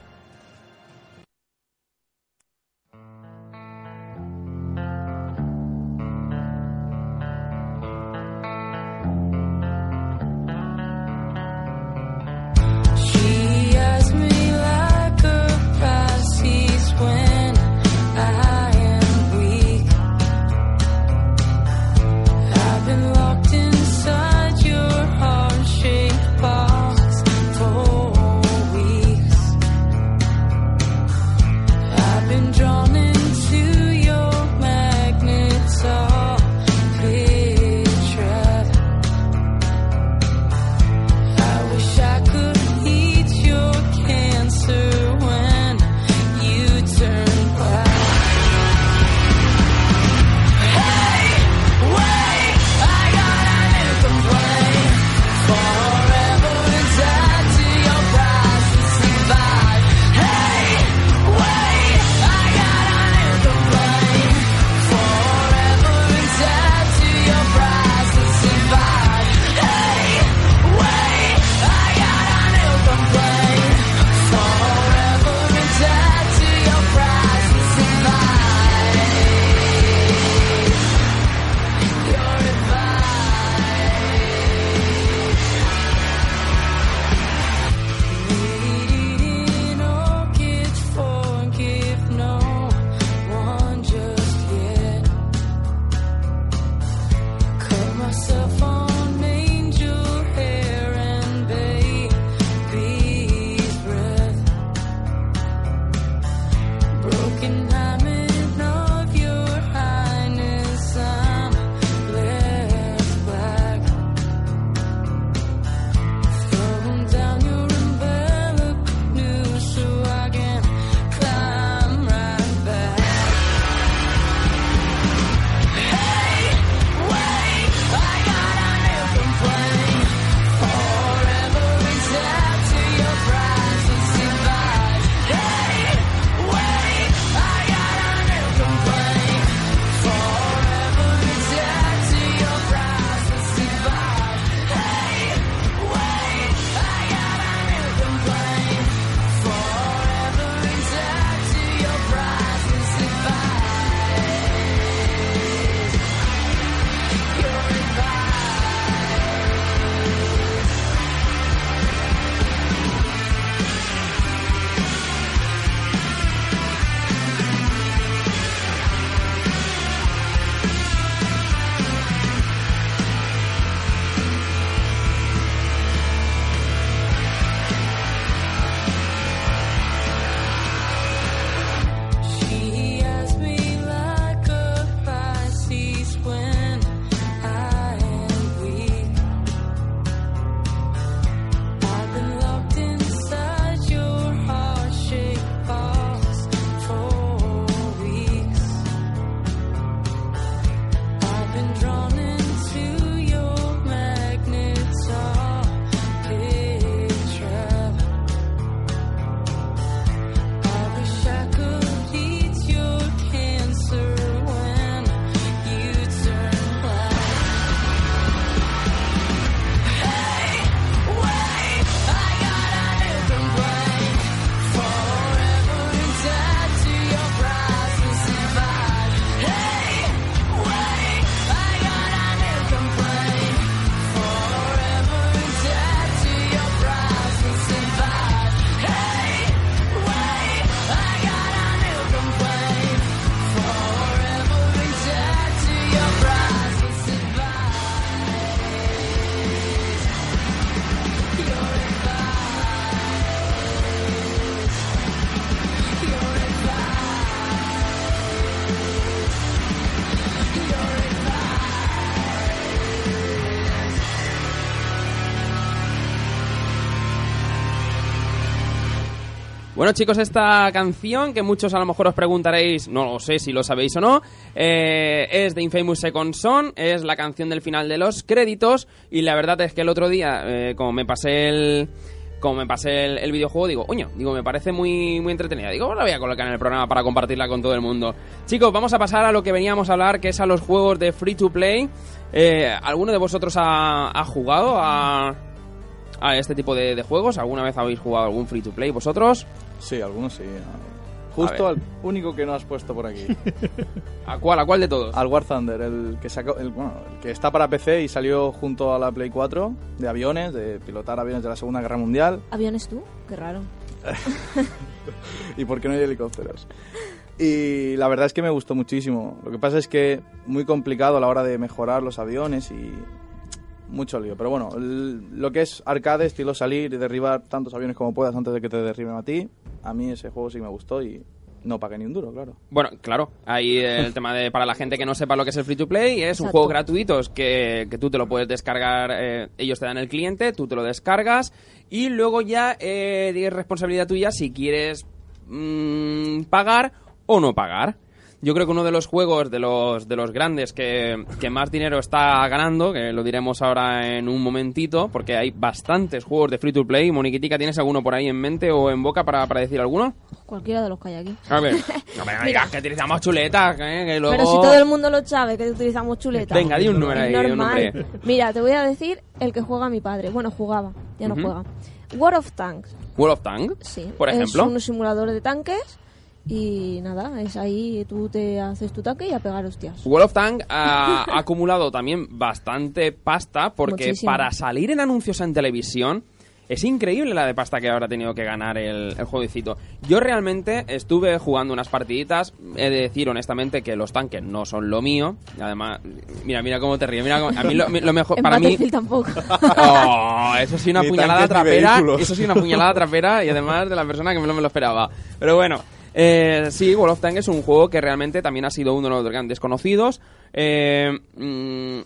Bueno chicos, esta canción que muchos a lo mejor os preguntaréis, no lo sé si lo sabéis o no, eh, es de Infamous Second Son, es la canción del final de los créditos y la verdad es que el otro día, eh, como me pasé el... Como me pasé el, videojuego, digo, uño, digo, me parece muy, muy entretenida. Digo, la voy a colocar en el programa para compartirla con todo el mundo. Chicos, vamos a pasar a lo que veníamos a hablar, que es a los juegos de free to play. Eh, ¿Alguno de vosotros ha jugado a, a este tipo de, de juegos? ¿Alguna vez habéis jugado algún free to play vosotros?
Sí, algunos sí. Justo al único que no has puesto por aquí.
¿A cuál? ¿A cuál de todos?
al War Thunder, el que sacó, el, bueno, el que está para PC y salió junto a la Play 4 de aviones, de pilotar aviones de la Segunda Guerra Mundial.
¿Aviones tú? Qué raro.
¿Y por qué no hay helicópteros? Y la verdad es que me gustó muchísimo. Lo que pasa es que muy complicado a la hora de mejorar los aviones y mucho lío. Pero bueno, lo que es arcade, estilo salir y derribar tantos aviones como puedas antes de que te derriben a ti, a mí ese juego sí me gustó y no pagué ni un duro, claro.
Bueno, claro, ahí el tema de para la gente que no sepa lo que es el free to play, es un juego gratuito es que, que tú te lo puedes descargar, eh, ellos te dan el cliente, tú te lo descargas y luego ya eh, es responsabilidad tuya si quieres mm, pagar o no pagar. Yo creo que uno de los juegos de los, de los grandes que, que más dinero está ganando, que lo diremos ahora en un momentito, porque hay bastantes juegos de free to play. Moniquitica, ¿tienes alguno por ahí en mente o en boca para, para decir alguno?
Cualquiera de los que hay aquí.
A ver, no me digas que utilizamos chuletas, ¿eh? que luego...
Pero si todo el mundo lo sabe, que utilizamos chuletas.
Venga, di un número ahí, un nombre.
Mira, te voy a decir el que juega mi padre. Bueno, jugaba, ya no juega. War of Tanks,
World of Tanks,
sí.
por ejemplo.
Es un simulador de tanques y nada, es ahí, tú te haces tu tanque y a pegar hostias.
World of Tanks ha, ha acumulado también bastante pasta porque
Muchísimo.
para salir en anuncios en televisión es increíble la de pasta que habrá tenido que ganar el, el jueguecito. Yo realmente estuve jugando unas partiditas, he de decir honestamente que los tanques no son lo mío. Además, mira, mira cómo te ríes, mira cómo- a mí lo, lo mejor
En
para mí
Battlefield tampoco.
Oh, eso sí una
Ni
puñalada trapera. Eso sí una puñalada trapera y además de la persona que no me lo esperaba. Pero bueno, eh, sí, World of Tanks es un juego que realmente también ha sido uno de los grandes conocidos. Eh, mm,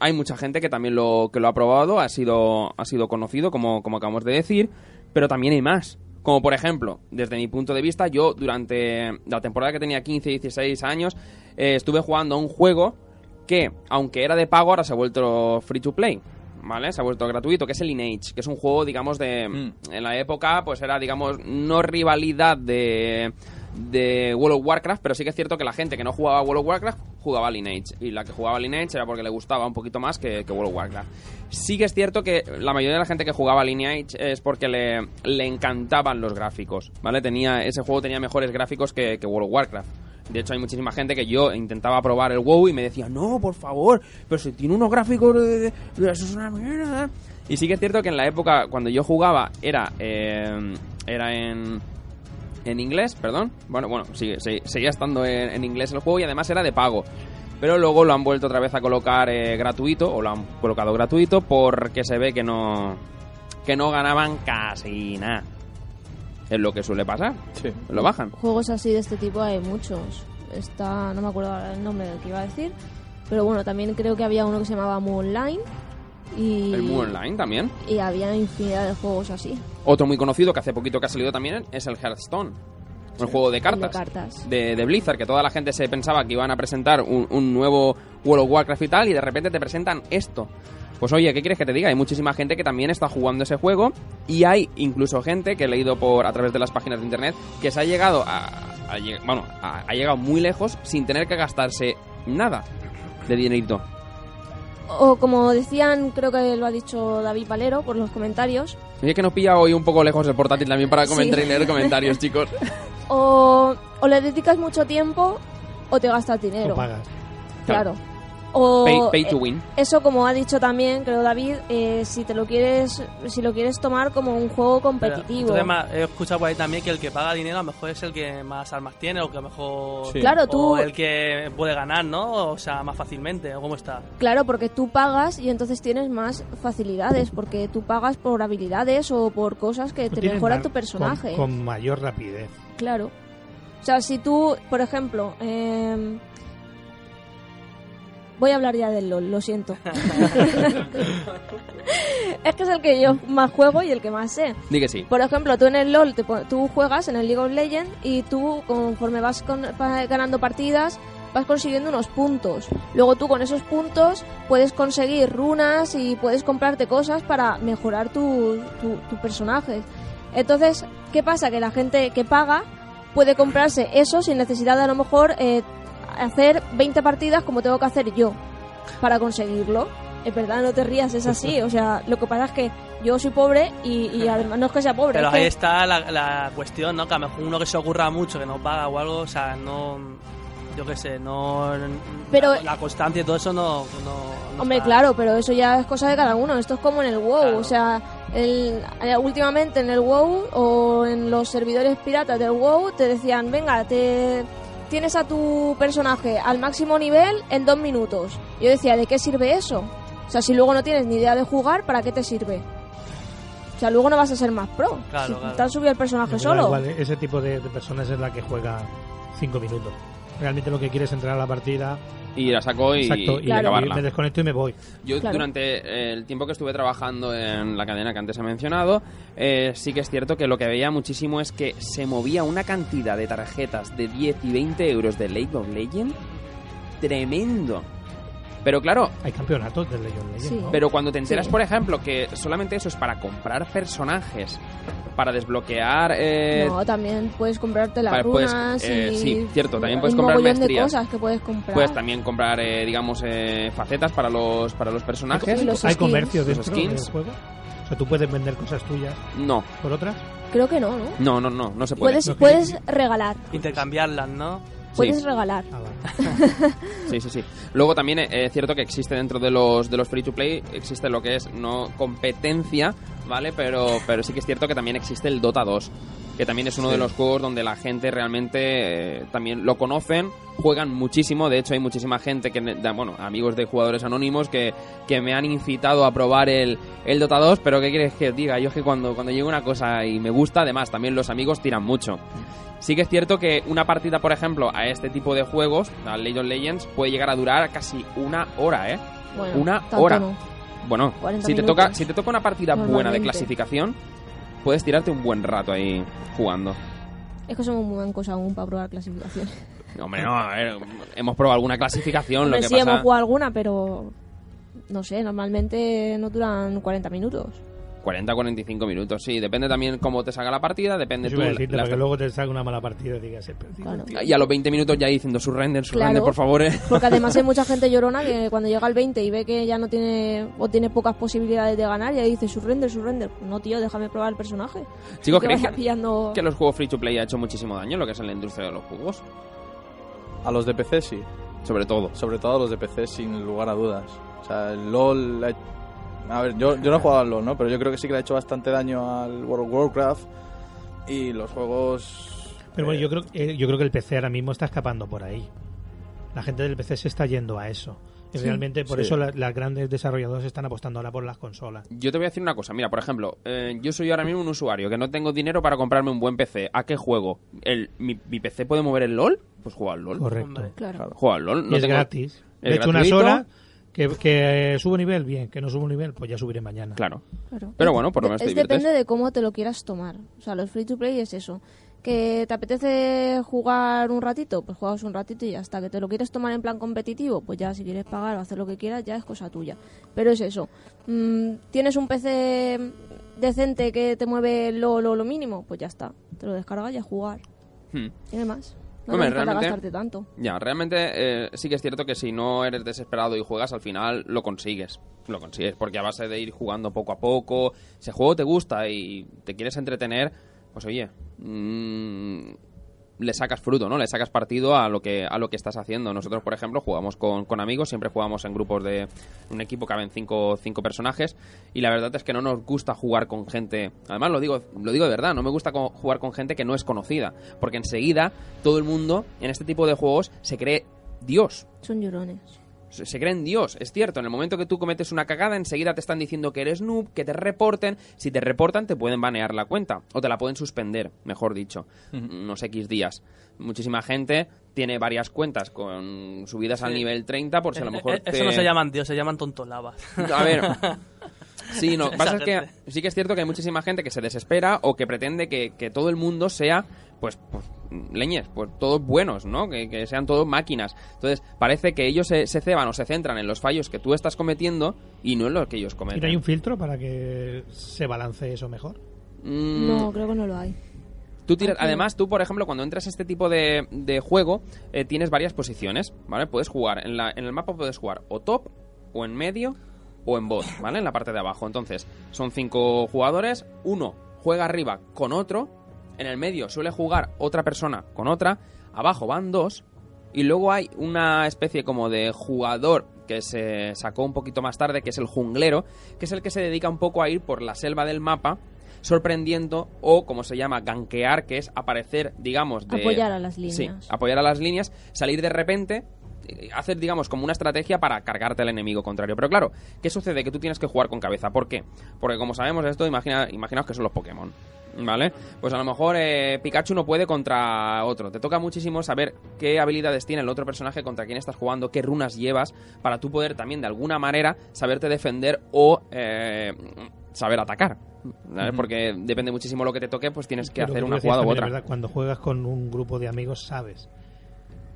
hay mucha gente que también lo, que lo ha probado, ha sido, ha sido conocido, como, como acabamos de decir, pero también hay más. Como por ejemplo, desde mi punto de vista, yo durante la temporada que tenía 15, 16 años, eh, estuve jugando a un juego que, aunque era de pago, ahora se ha vuelto free to play. ¿Vale? Se ha vuelto gratuito, que es el Lineage, que es un juego, digamos, de.
Mm.
En la época, pues era, digamos, no rivalidad de. de World of Warcraft, pero sí que es cierto que la gente que no jugaba a World of Warcraft jugaba a Lineage. Y la que jugaba a Lineage era porque le gustaba un poquito más que, que World of Warcraft. Sí que es cierto que la mayoría de la gente que jugaba Lineage es porque le, le encantaban los gráficos, ¿vale? Tenía, ese juego tenía mejores gráficos que, que World of Warcraft. De hecho, hay muchísima gente que yo intentaba probar el WoW y me decía, no, por favor, pero si tiene unos gráficos de... eso es una mierda. Y sí que es cierto que en la época, cuando yo jugaba, era, eh, era en, en inglés, perdón. Bueno, bueno, seguía estando en, en inglés el juego y además era de pago. Pero luego lo han vuelto otra vez a colocar eh, gratuito, o lo han colocado gratuito, porque se ve que no, que no ganaban casi nada. Es lo que suele pasar.
Sí.
Lo bajan.
Juegos así de este tipo hay muchos. Está, no me acuerdo el nombre del que iba a decir. Pero bueno, también creo que había uno que se llamaba Mu Online. Y,
El Mu Online también.
y había infinidad de juegos así.
Otro muy conocido que hace poquito que ha salido también es el Hearthstone. Un juego de cartas.
de cartas.
De, de Blizzard, que toda la gente se pensaba que iban a presentar un, un nuevo World of Warcraft y tal, y de repente te presentan esto. Pues oye, ¿qué quieres que te diga? Hay muchísima gente que también está jugando ese juego y hay incluso gente que he leído por a través de las páginas de internet que se ha llegado a, bueno, a- ha llegado muy lejos sin tener que gastarse nada de dinerito.
O como decían, creo que lo ha dicho David Valero por los comentarios.
Oye, que nos pilla hoy un poco lejos el portátil también para
Sí.
comentar y leer comentarios, chicos.
O, o le dedicas mucho tiempo o te gastas dinero.
O pagas.
Claro. O,
Pay, pay to
eh,
win.
Eso, como ha dicho también, creo David, eh, si te lo quieres, si lo quieres tomar como un juego
Pero,
competitivo.
entonces, ma- he escuchado por ahí también que el que paga dinero a lo mejor es el que más armas tiene o que a lo mejor...
Sí.
Claro,
O
tú,
el que puede ganar, ¿no? O sea, más fácilmente, ¿o cómo está?
claro, porque tú pagas y entonces tienes más facilidades, porque tú pagas por habilidades o por cosas que
Tú
te mejoran tu personaje.
Con, con mayor rapidez.
Claro. O sea, si tú, por ejemplo, eh, voy a hablar ya del LOL, lo siento. es que es el que yo más juego y el que más sé.
Di que sí.
Por ejemplo, tú en el LOL te pon- tú juegas en el League of Legends y tú conforme vas con- pa- ganando partidas vas consiguiendo unos puntos. Luego tú con esos puntos puedes conseguir runas y puedes comprarte cosas para mejorar tu, tu, tu personaje. Entonces, ¿qué pasa? Que la gente que paga puede comprarse eso sin necesidad de a lo mejor eh, hacer 20 partidas como tengo que hacer yo para conseguirlo. Es verdad, no te rías, es así. O sea, lo que pasa es que yo soy pobre y, y además no es que sea pobre.
Pero
es que-
ahí está la, la cuestión, ¿no? Que a lo mejor uno que se ocurra mucho, que no paga o algo, o sea, no. Yo qué sé, no.
Pero-
La, la constancia y todo eso no. no- no
Hombre,
está-
claro, pero eso ya es cosa de cada uno. Esto es como en el WoW.
Claro.
O sea, el, eh, últimamente en el WoW o en los servidores piratas del WoW te decían, venga, te tienes a tu personaje al máximo nivel en dos minutos. Yo decía, ¿de qué sirve eso? O sea, si luego no tienes ni idea de jugar, ¿para qué te sirve? O sea, luego no vas a ser más pro.
Claro,
si
claro.
te han subido el personaje solo.
igual, ese tipo de, de personas es la que juega 5 minutos. Realmente lo que quiere es entrar a la partida
Y la saco y,
exacto, y,
Claro.
y me desconecto y me voy.
Yo
Claro.
durante el tiempo que estuve trabajando en la cadena que antes he mencionado, eh, sí que es cierto que lo que veía muchísimo es que se movía una cantidad de tarjetas de 10 y 20 euros de League of Legends tremendo. Pero claro,
Hay campeonatos de League of Legends,
Sí.
¿no?
pero cuando te enteras,
Sí.
por ejemplo, que solamente eso es para comprar personajes, para desbloquear... eh,
no, también puedes comprarte las
puedes,
runas
eh,
y...
sí, cierto, también puedes comprar
de
maestrías.
cosas que puedes comprar.
Puedes también comprar, eh, digamos, eh, facetas para los, para los personajes.
Los
Hay
skins.
comercio
Los
dentro
skins.
del juego. O sea, tú puedes vender cosas tuyas
No,
por otras.
Creo que no, ¿no?
no, no, no, no se puede.
Puedes, puedes regalar.
Intercambiarlas, ¿no?
Puedes
Sí.
regalar.
Ah, vale.
Sí, sí, sí. Luego también eh, es cierto que existe dentro de los de los free to play existe lo que es no competencia, ¿vale? Pero pero sí que es cierto que también existe el Dota 2, que también es uno de los juegos donde la gente realmente eh, también lo conocen, juegan muchísimo, de hecho hay muchísima gente que bueno, amigos de jugadores anónimos que, que me han incitado a probar el, el Dota 2, pero qué quieres que diga, yo es que cuando cuando llega una cosa y me gusta, además también los amigos tiran mucho. Sí que es cierto que una partida, por ejemplo, a este tipo de juegos, a League of Legends, puede llegar a durar casi una hora, ¿eh?
Bueno,
Una hora.
no.
Bueno,
40
si te, toca, si te toca una partida buena de clasificación, puedes tirarte un buen rato ahí jugando.
Es que somos muy mancos aún para probar clasificaciones.
Hombre, no, a ver, hemos probado alguna clasificación,
Hombre,
lo que
sí,
pasa...
hemos jugado alguna, pero... No sé, normalmente no duran 40 minutos.
40-45 minutos, sí. Depende también cómo te salga la partida, depende tú...
decirte, para que luego te salga una mala partida y digas,
Claro.
Y a los 20 minutos ya diciendo surrender, surrender,
Claro.
por favor, ¿eh?
Porque además hay mucha gente llorona que cuando llega al 20 y ve que ya no tiene o tiene pocas posibilidades de ganar, ya dice surrender, surrender. No, tío, déjame probar el personaje.
Chicos,
que
¿creéis
vaya
que,
pillando...
que los juegos free to play ha hecho muchísimo daño lo que es en la industria de los juegos?
A los de PC sí.
Sobre todo.
Sobre todo a los de PC sin lugar a dudas. O sea, el LOL... A ver, yo, yo no he jugado al LOL, ¿no? Pero yo creo que sí que le ha hecho bastante daño al World of Warcraft. Y los juegos...
Pero bueno,
eh,
yo creo, eh, yo creo que el PC ahora mismo está escapando por ahí. La gente del PC se está yendo a eso. Y
Sí.
realmente por
Sí.
eso la- las grandes desarrolladoras están apostando ahora por las consolas.
Yo te voy a decir una cosa. Mira, por ejemplo, eh, yo soy ahora mismo un usuario que no tengo dinero para comprarme un buen PC. ¿A qué juego? ¿El, mi, mi PC puede mover el LOL? Pues juega al LOL.
Correcto.
Claro.
Juega al LOL.
y
No
es
tengo-
gratis.
es
De hecho, unas
gratuito.
horas que, que subo nivel, bien. Que no subo nivel, pues ya subiré mañana.
Claro.
Claro.
Pero bueno, por lo menos te
Es
diviertes.
depende de cómo te lo quieras tomar. O sea, los free to play es eso. Que te apetece jugar un ratito, pues juegas un ratito y ya está. Que te lo quieres tomar en plan competitivo, pues ya si quieres pagar o hacer lo que quieras, ya es cosa tuya. Pero es eso. Mm, Tienes un PC decente que te mueve lo, lo, lo mínimo, pues ya está. Te lo descargas y a jugar.
Hmm.
Y demás. No
Hombre, realmente-
gastarte tanto.
Ya, realmente eh, sí que es cierto que si no eres desesperado y juegas, al final lo consigues. Lo consigues, porque a base de ir jugando poco a poco, si el juego te gusta y te quieres entretener, pues oye, mm, le sacas fruto, ¿no? Le sacas partido a lo que a lo que estás haciendo. Nosotros, por ejemplo, jugamos con, con amigos, siempre jugamos en grupos de un equipo caben cinco, cinco personajes y la verdad es que no nos gusta jugar con gente. Además lo digo lo digo de verdad, no me gusta jugar con gente que no es conocida, porque enseguida todo el mundo en este tipo de juegos se cree Dios.
Son llorones.
Se se creen Dios, es cierto. En el momento que tú cometes una cagada, enseguida te están diciendo que eres noob, que te reporten. Si te reportan, te pueden banear la cuenta. O te la pueden suspender, mejor dicho. Unos X días. Muchísima gente tiene varias cuentas con subidas al nivel 30 por si a lo mejor
eh, Eso
te-
no se llaman Dios, se llaman tontolavas.
a ver. Sí, no. Pasa es que sí que es cierto que hay muchísima gente que se desespera o que pretende que, que todo el mundo sea, pues, pues, leñes, pues todos buenos, ¿no? Que, que sean todos máquinas. Entonces, parece que ellos se, se ceban o se centran en los fallos que tú estás cometiendo y no en los que ellos
¿Y
cometen.
no hay un filtro para que se balance eso mejor?
Mm,
No, creo que no lo hay.
Tú tiras- además, tú, por ejemplo, cuando entras a este tipo de, de juego, eh, tienes varias posiciones, ¿vale? Puedes jugar, en, la, en el mapa puedes jugar o top, o en medio, o en bot, ¿vale? En la parte de abajo. Entonces, son cinco jugadores, uno juega arriba con otro, en el medio suele jugar otra persona con otra, abajo van dos, y luego hay una especie como de jugador que se sacó un poquito más tarde, que es el junglero, que es el que se dedica un poco a ir por la selva del mapa, sorprendiendo o, como se llama, gankear, que es aparecer, digamos, de...
Apoyar a las
Sí,
líneas.
apoyar a las líneas, salir de repente, eh, hacer, digamos, como una estrategia para cargarte al enemigo contrario. Pero claro, ¿qué sucede? Que tú tienes que jugar con cabeza. ¿Por qué? Porque como sabemos esto, imagina, imaginaos que son los Pokémon. ¿Vale? Pues a lo mejor eh, Pikachu no puede contra otro. Te toca muchísimo saber qué habilidades tiene el otro personaje contra quién estás jugando, qué runas llevas, para tú poder también de alguna manera saberte defender o eh, saber atacar. ¿vale? Porque depende muchísimo lo que te toque, pues tienes que
Pero
hacer una jugada u otra.
¿verdad? Cuando juegas con un grupo de amigos sabes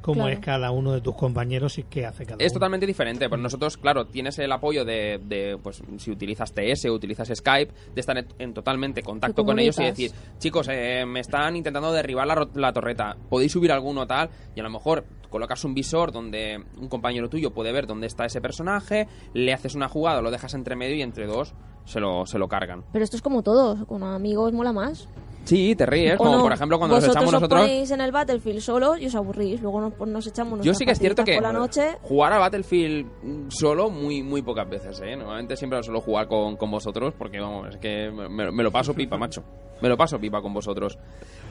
cómo
Claro.
es cada uno de tus compañeros y qué hace cada
Es
uno.
totalmente diferente, pues nosotros, claro, tienes el apoyo de, de, pues, si utilizas TS o utilizas Skype, de estar en, en totalmente contacto con ellos y decir, chicos, eh, me están intentando derribar la, la torreta, podéis subir alguno tal, y a lo mejor colocas un visor donde un compañero tuyo puede ver dónde está ese personaje, le haces una jugada, lo dejas entre medio y entre dos se lo, se lo cargan.
Pero esto es como todo, con amigos mola más.
Sí, te ríes,
¿O
como
no?
por ejemplo cuando nos echamos
os
nosotros...
ponéis en el Battlefield solos y os aburrís. Luego nos, pues nos echamos
Yo sí que es cierto que
la noche.
jugar a Battlefield mm, solo muy muy pocas veces, ¿eh? Normalmente siempre suelo jugar con, con vosotros porque, vamos, es que me, me lo paso pipa, macho. Me lo paso pipa con vosotros.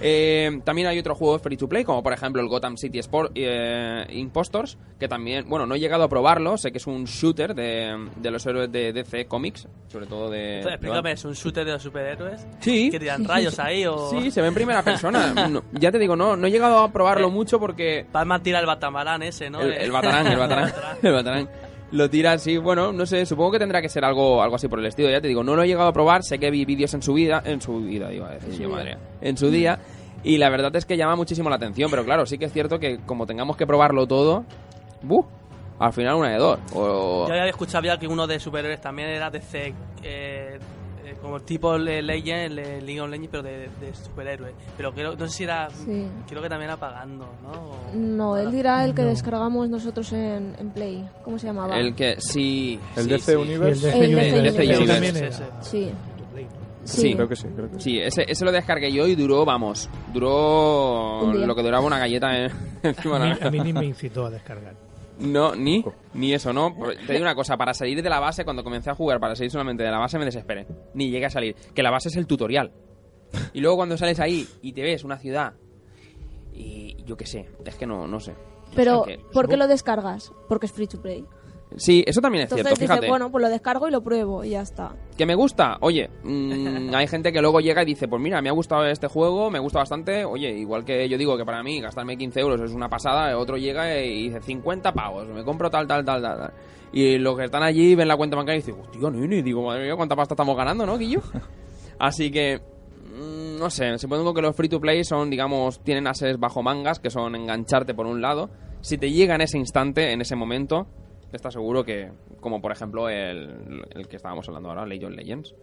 Eh, también hay otros juegos free to play, como por ejemplo el Gotham City Sport eh, Impostors, que también, bueno, no he llegado a probarlo, sé que es un shooter de, de los héroes de DC Comics, sobre todo de...
Entonces, explícame, ¿es un shooter de los superhéroes?
Sí.
¿Que tiran rayos ahí o...?
Sí, se ve en primera persona. No, ya te digo, no, no he llegado a probarlo
Eh,
mucho porque...
Batman tira el batamarán ese, ¿no?
El,
De-
el batarán, el batarán, el batarán. Lo tira así, bueno, no sé, supongo que tendrá que ser algo, algo así por el estilo. Ya te digo, no lo he llegado a probar, sé que vi vídeos en su vida, en su vida, iba a decir yo, madre, en su día, y la verdad es que llama muchísimo la atención, pero claro, sí que es cierto que como tengamos que probarlo todo, ¡buh! Al final una de dos. O...
Yo había escuchado ya que uno de superhéroes también era de C, eh, eh, como tipo Le- Legend, Le- League of Legends, pero de, de superhéroes. Pero creo, no sé si era,
Sí.
creo que también era pagando, ¿no? O-
No, él dirá el que
No.
descargamos nosotros en, en Play. ¿Cómo se llamaba?
El que, sí.
El
sí,
DC
sí.
Universe.
El
El
DC
DC
Universe
Universe.
Sí.
Sí.
Sí.
Creo que sí, creo que sí.
Sí, ese, ese lo descargué yo y duró, vamos, duró lo que duraba una galleta en- encima
A
de
mí, a mí ni me incitó a descargar.
No, ni, ni eso, ¿no? Te digo una cosa, para salir de la base, cuando comencé a jugar, para salir solamente de la base, me desesperé. Ni llegué a salir. Que la base es el tutorial. Y luego cuando sales ahí y te ves una ciudad, y yo qué sé, es que no, no sé.
Pero, ¿por qué lo descargas? Porque es free to play.
Sí, eso también es
Entonces
cierto, fíjate.
bueno, pues lo descargo y lo pruebo y ya está.
¿Que me gusta? Oye, mm, hay gente que luego llega y dice, pues mira, me ha gustado este juego, me gusta bastante. Oye, igual que yo digo que para mí gastarme 15 euros es una pasada, otro llega y dice 50 pavos, me compro tal, tal, tal, tal. tal. Y los que están allí ven la cuenta bancaria y dicen, hostia, nene, digo, madre mía, cuánta pasta estamos ganando, ¿no, Guillo? Así que, mm, no sé, supongo que los free to play son, digamos, tienen ases bajo mangas, que son engancharte por un lado. Si te llega en ese instante, en ese momento, estás seguro que, como por ejemplo el, el que estábamos hablando ahora, League of Legends.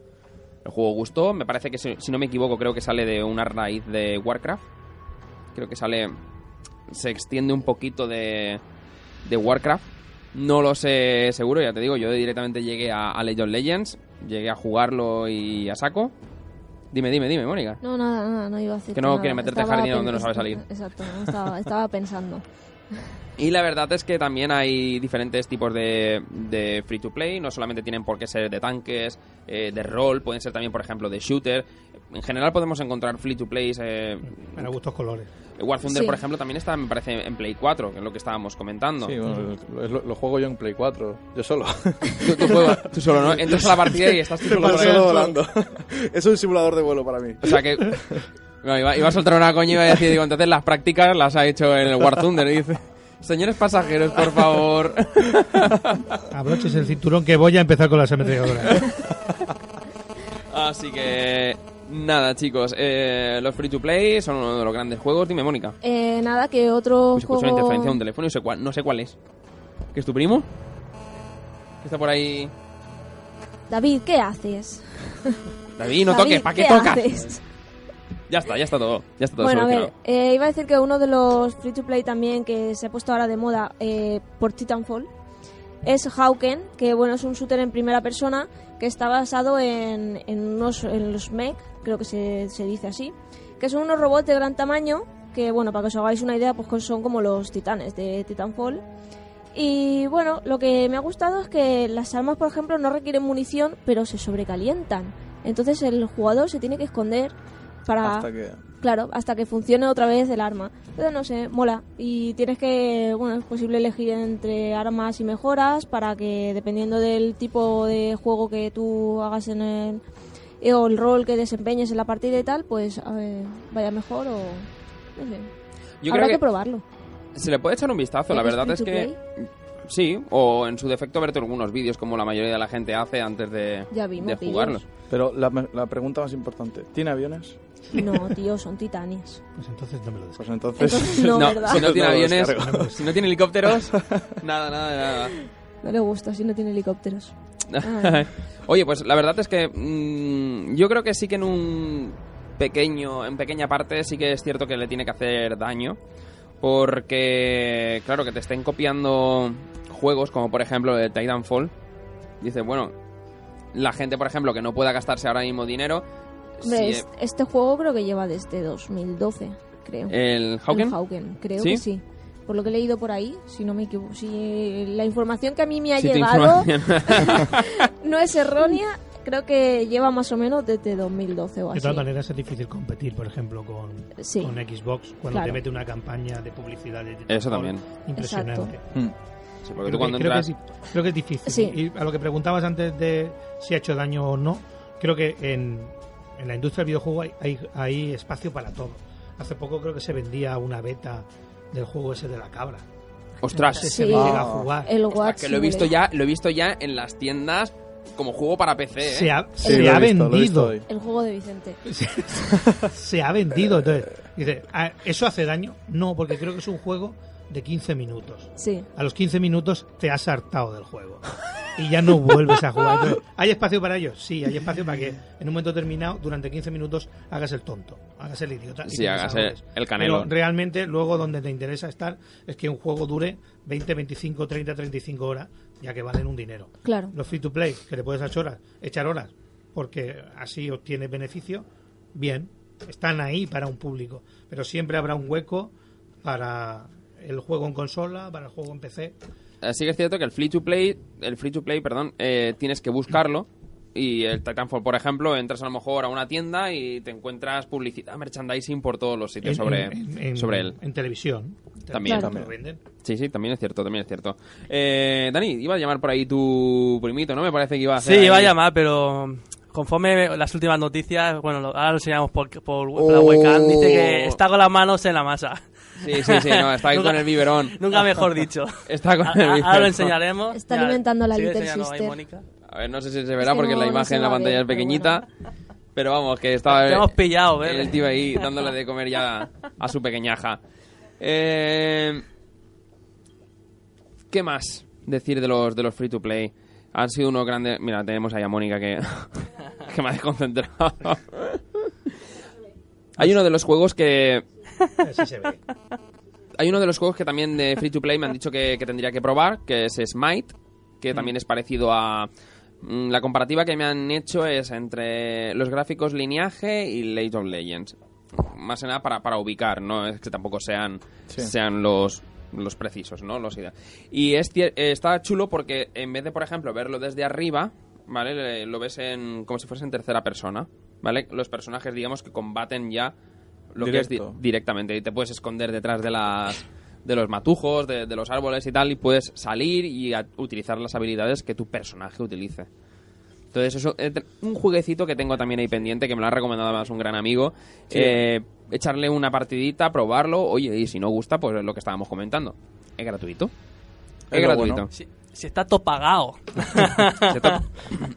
El juego gustó, me parece que, si, si no me equivoco, creo que sale de una raíz de Warcraft. Creo que sale. Se extiende un poquito de, de Warcraft. No lo sé seguro, ya te digo, yo directamente llegué a, a League of Legends, llegué a jugarlo y a saco. Dime, dime, dime, Mónica.
No, nada, nada, no iba a decir
Que no
nada.
quiere meterte jardín donde no sabe salir.
Exacto, no, estaba, estaba pensando.
Y la verdad es que también hay diferentes tipos de, de free to play. No solamente tienen por qué ser de tanques, eh, de rol, pueden ser también, por ejemplo, de shooter. en general podemos encontrar free to plays. Eh,
Para gustos colores.
War Thunder,
Sí.
por ejemplo, también está, me parece, en Play 4, que es lo que estábamos comentando.
Sí, bueno, lo, juego yo en Play 4, yo solo.
Tú, tú juegas- tú solo, ¿no? Entras a la partida y estás tú solo
volando. es un simulador de vuelo para mí.
O sea que. No, iba, iba a soltar una coña y iba a decir, digo, entonces las prácticas las ha hecho en el War Thunder. Y dice, señores pasajeros, por favor.
Abroches el cinturón que voy a empezar con las ametralladoras.
Así que. Nada, chicos. eh, los free to play son uno de los grandes juegos. Dime, Mónica.
Eh, nada, que otro
Uy, escucha una
juego...
interferencia de un teléfono y no sé cuál, no sé cuál es. ¿Que es tu primo? ¿Que está por ahí?
David, ¿qué haces?
David, no
David,
toques, ¿para qué,
¿qué
tocas?
haces?
Ya está, ya está todo. Ya está todo
Bueno, a ver, eh, iba a decir que uno de los free to play también que se ha puesto ahora de moda eh, por Titanfall es Hawken, que bueno, es un shooter en primera persona que está basado en, en, unos, en los mech, creo que se, se dice así, que son unos robots de gran tamaño que, bueno, para que os hagáis una idea, pues son como los titanes de Titanfall. Y bueno, lo que me ha gustado es que las armas, por ejemplo, no requieren munición, pero se sobrecalientan. Entonces el jugador se tiene que esconder para...
Hasta que...
Claro, hasta que funcione otra vez el arma. Entonces, no sé, mola. Y tienes que, bueno, es posible elegir entre armas y mejoras para que, dependiendo del tipo de juego que tú hagas en el. eh, o el rol que desempeñes en la partida y tal, pues a ver, vaya mejor o. No sé.
Yo
Habrá
creo
que,
que,
probarlo.
se le puede echar un vistazo. La
¿Es
verdad es que. Sí, o en su defecto verte algunos vídeos como la mayoría de la gente hace antes de,
Ya vimos
de
vídeos.
jugarlo.
Pero la, la pregunta más importante, ¿tiene aviones?
No, tío, son titanes.
Pues entonces no me lo
Pues
descargo.
entonces...
Entonces no, ¿verdad?
si no tiene
No
aviones,
descargo.
si no tiene helicópteros, nada, nada, nada.
No le gusta si no tiene helicópteros.
Oye, pues la verdad es que mm, yo creo que sí que en un pequeño, en pequeña parte sí que es cierto que le tiene que hacer daño. Porque, claro, que te estén copiando juegos como por ejemplo el Titanfall. Dice, bueno, la gente, por ejemplo, que no pueda gastarse ahora mismo dinero.
Hombre, es- este juego creo que lleva desde 2012, creo.
el Hawken.
El Hawken, creo
¿Sí?
que sí. Por lo que he leído por ahí, si no me equivoco. Si la información que a mí me ha
si
llegado no es errónea, creo que lleva más o menos desde 2012 o
De
así.
todas maneras es difícil competir, por ejemplo, con,
Sí.
con Xbox cuando
Claro.
te mete una campaña de publicidad de
Eso también.
impresionante.
Mm.
Sí, porque
Creo
tú
que, creo que es, di- creo que es difícil.
Sí.
Y a lo que preguntabas antes de si ha hecho daño o no, creo que en, en la industria del videojuego hay, hay, hay espacio para todo. Hace poco creo que se vendía una beta del juego ese de la cabra.
Ostras,
Sí.
se llega a jugar.
El
Ostras, que lo he visto ya, lo he visto ya en las tiendas como juego para PC, ¿eh?
Se ha,
Sí,
se
visto,
vendido.
El juego de Vicente.
se ha vendido. Entonces, dice, "Ah, ¿eso hace daño? No, porque creo que es un juego de 15 minutos.
Sí.
A los 15 minutos te has hartado del juego. Y ya no vuelves a jugar. Entonces, ¿Hay espacio para ello? Sí, hay espacio para que en un momento determinado, durante 15 minutos, hagas el tonto, hagas el idiota. y
Sí,
te
hagas el- canelo.
Pero realmente, luego donde te interesa estar es que un juego dure 20, 25, 30, 35 horas, ya que valen un dinero.
Claro.
Los free to play, que le puedes echar horas, echar horas, porque así obtienes beneficio, bien, están ahí para un público. Pero siempre habrá un hueco para el juego en consola, para el juego en PC.
Eh, Sí que es cierto que el free to play, el free to play, perdón, eh, tienes que buscarlo. Y el Titanfall, por ejemplo, entras a lo mejor a una tienda y te encuentras publicidad, merchandising por todos los sitios
En-
sobre,
en- en-
sobre él.
En televisión.
También.
Claro.
venden.
Sí, sí, también es cierto, también es cierto. Eh, Dani, iba a llamar por ahí tu primito, ¿no? Me parece que iba a
Sí,
hacer
iba a
ahí-
llamar, pero conforme las últimas noticias, bueno, ahora lo enseñamos por, por
Oh.
la webcam, dice que está con las manos en la masa.
Sí, sí, sí, no, está ahí
Nunca-
con el biberón.
Nunca mejor dicho.
Está con
A-
el biberón.
Ahora lo enseñaremos.
Está
Ya,
alimentando a la Little Sister.
A ver, no sé si se verá
que
porque
no-
la imagen en la pantalla
ver,
es
pero
pequeñita. Pero vamos, que estaba
Te hemos pillado, ¿eh?
el tío ahí dándole de comer ya a su pequeñaja. Eh, ¿Qué más decir de los de los free to play? Han sido unos grandes... Mira, tenemos ahí a Mónica que, que me ha desconcentrado. Hay uno de los juegos que...
Así se ve.
Hay uno de los juegos que también de free to play me han dicho que, que tendría que probar, que es Smite, que también es parecido a... mm, La comparativa que me han hecho es entre los gráficos lineaje y League of Legends. Más que nada para, para ubicar, no es que tampoco sean,
Sí.
sean los, los precisos, ¿no? Los ide- y es, eh, está chulo porque en vez de, por ejemplo, verlo desde arriba, ¿vale? Le- Lo ves en, como si fuese en tercera persona. ¿vale? Los personajes, digamos, que combaten ya lo que es di- directamente. Y te puedes esconder detrás de las de los matujos, de, de los árboles y tal, y puedes salir y utilizar las habilidades que tu personaje utilice. Entonces, eso es un jueguecito que tengo también ahí pendiente, que me lo ha recomendado además un gran amigo. Eh, echarle una partidita, probarlo, oye, y si no gusta, pues es lo que estábamos comentando. Es gratuito. Es, gratuito.
bueno.
Si, si está todo pagado.
Se toca.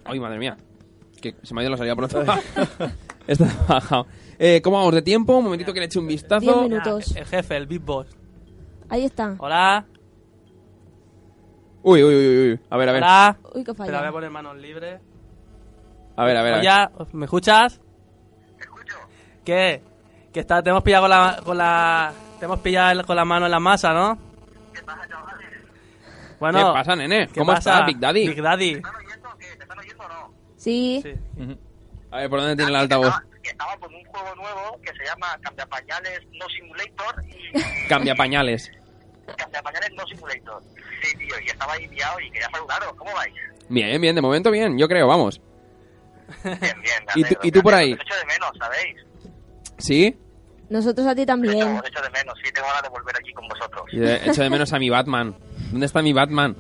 Ay, madre mía. Que se me ha ido la salida pronto. Está bajado. Eh, ¿Cómo vamos de tiempo? Un momentito que le eche un vistazo.
Diez minutos.
El jefe, el Big Boss.
Ahí está.
Hola.
Uy, uy, uy, uy. A ver, a ver.
Hola.
Uy, que
Espera, voy a
falla.
poner manos libres.
A ver, a ver. a ver.
¿me escuchas? ¿Qué? Que está, te hemos pillado con la, con la, te hemos pillado el- con la mano en la masa, ¿no? Bueno,
¿Qué pasa, nene?
¿qué
¿Cómo
pasa?
estás, Big Daddy?
Big Daddy.
Sí.
Sí.
Ujú. A ver, ¿por dónde tiene el altavoz?
que estaba con un juego nuevo que se llama Cambiapañales No Simulator y
Cambia pañales.
Cambiapañales No Simulator. Sí, tío, y estaba ahí liado y quería saludaros. ¿Cómo vais?
Bien, bien, de momento bien, yo creo, vamos.
Bien, bien.
¿Y tú- y tú por ahí?
Os echo de menos, ¿sabéis?
¿Sí?
Nosotros a ti
Os echo,
también.
os echo de menos. Sí, tengo ganas de volver aquí con vosotros.
Y de- echo de menos a mi Batman. ¿Dónde está mi Batman?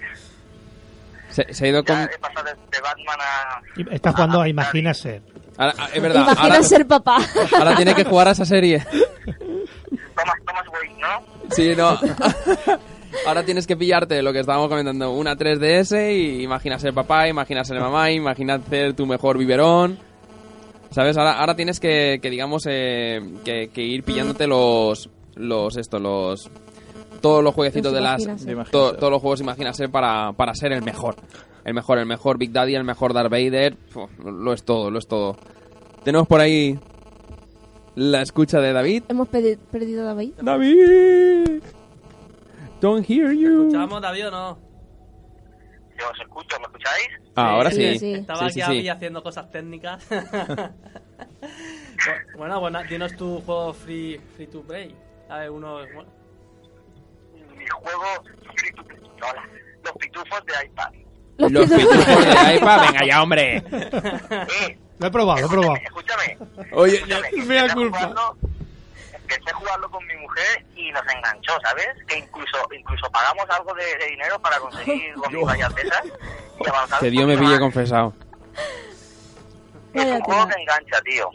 Se, se ha ido con...
Ya he pasado de, de Batman a...
Y Estás jugando a Imagina ser.
Ahora- ah, es verdad,
Imagina
ahora,
ser papá.
ahora tiene que jugar a esa serie.
Thomas, Thomas Wayne, ¿no?
Sí, no. Ahora tienes que pillarte lo que estábamos comentando, una 3DS y imagina ser papá, imagina ser mamá, imagina ser tu mejor biberón. ¿Sabes? Ahora, ahora tienes que, que digamos, eh, que, que ir pillándote los, los, esto, los, todos los jueguecitos de las, to- todos los juegos imagina ser para, para ser el mejor. El mejor, el mejor Big Daddy, el mejor Darth Vader. Lo es todo, lo es todo. Tenemos por ahí la escucha de David.
Hemos pedi- perdido a David.
David. Don't hear you.
¿Escuchamos, David, o no?
Yo os escucho, ¿me escucháis?
Ah, ahora
Sí,
sí.
sí.
Estaba
Sí, sí,
aquí
sí.
haciendo cosas técnicas. bueno, bueno, dinos tu juego free, free to play. A ver, uno... bueno,
Mi juego... free to play. Hola. Los pitufos de iPad.
Los
Los
pitufos.
de iPad, venga ya, hombre.
Eh,
Lo he probado, lo he probado.
escúchame.
Oye,
escúchame, que
mea
empecé a
culpa.
jugarlo- Empecé a jugarlo con mi mujer y nos enganchó, ¿sabes? Que incluso incluso pagamos algo de, de dinero para conseguir gomillas de esas y avanzar.
que
un
Dios me pille confesado.
Es un juego que engancha, tío.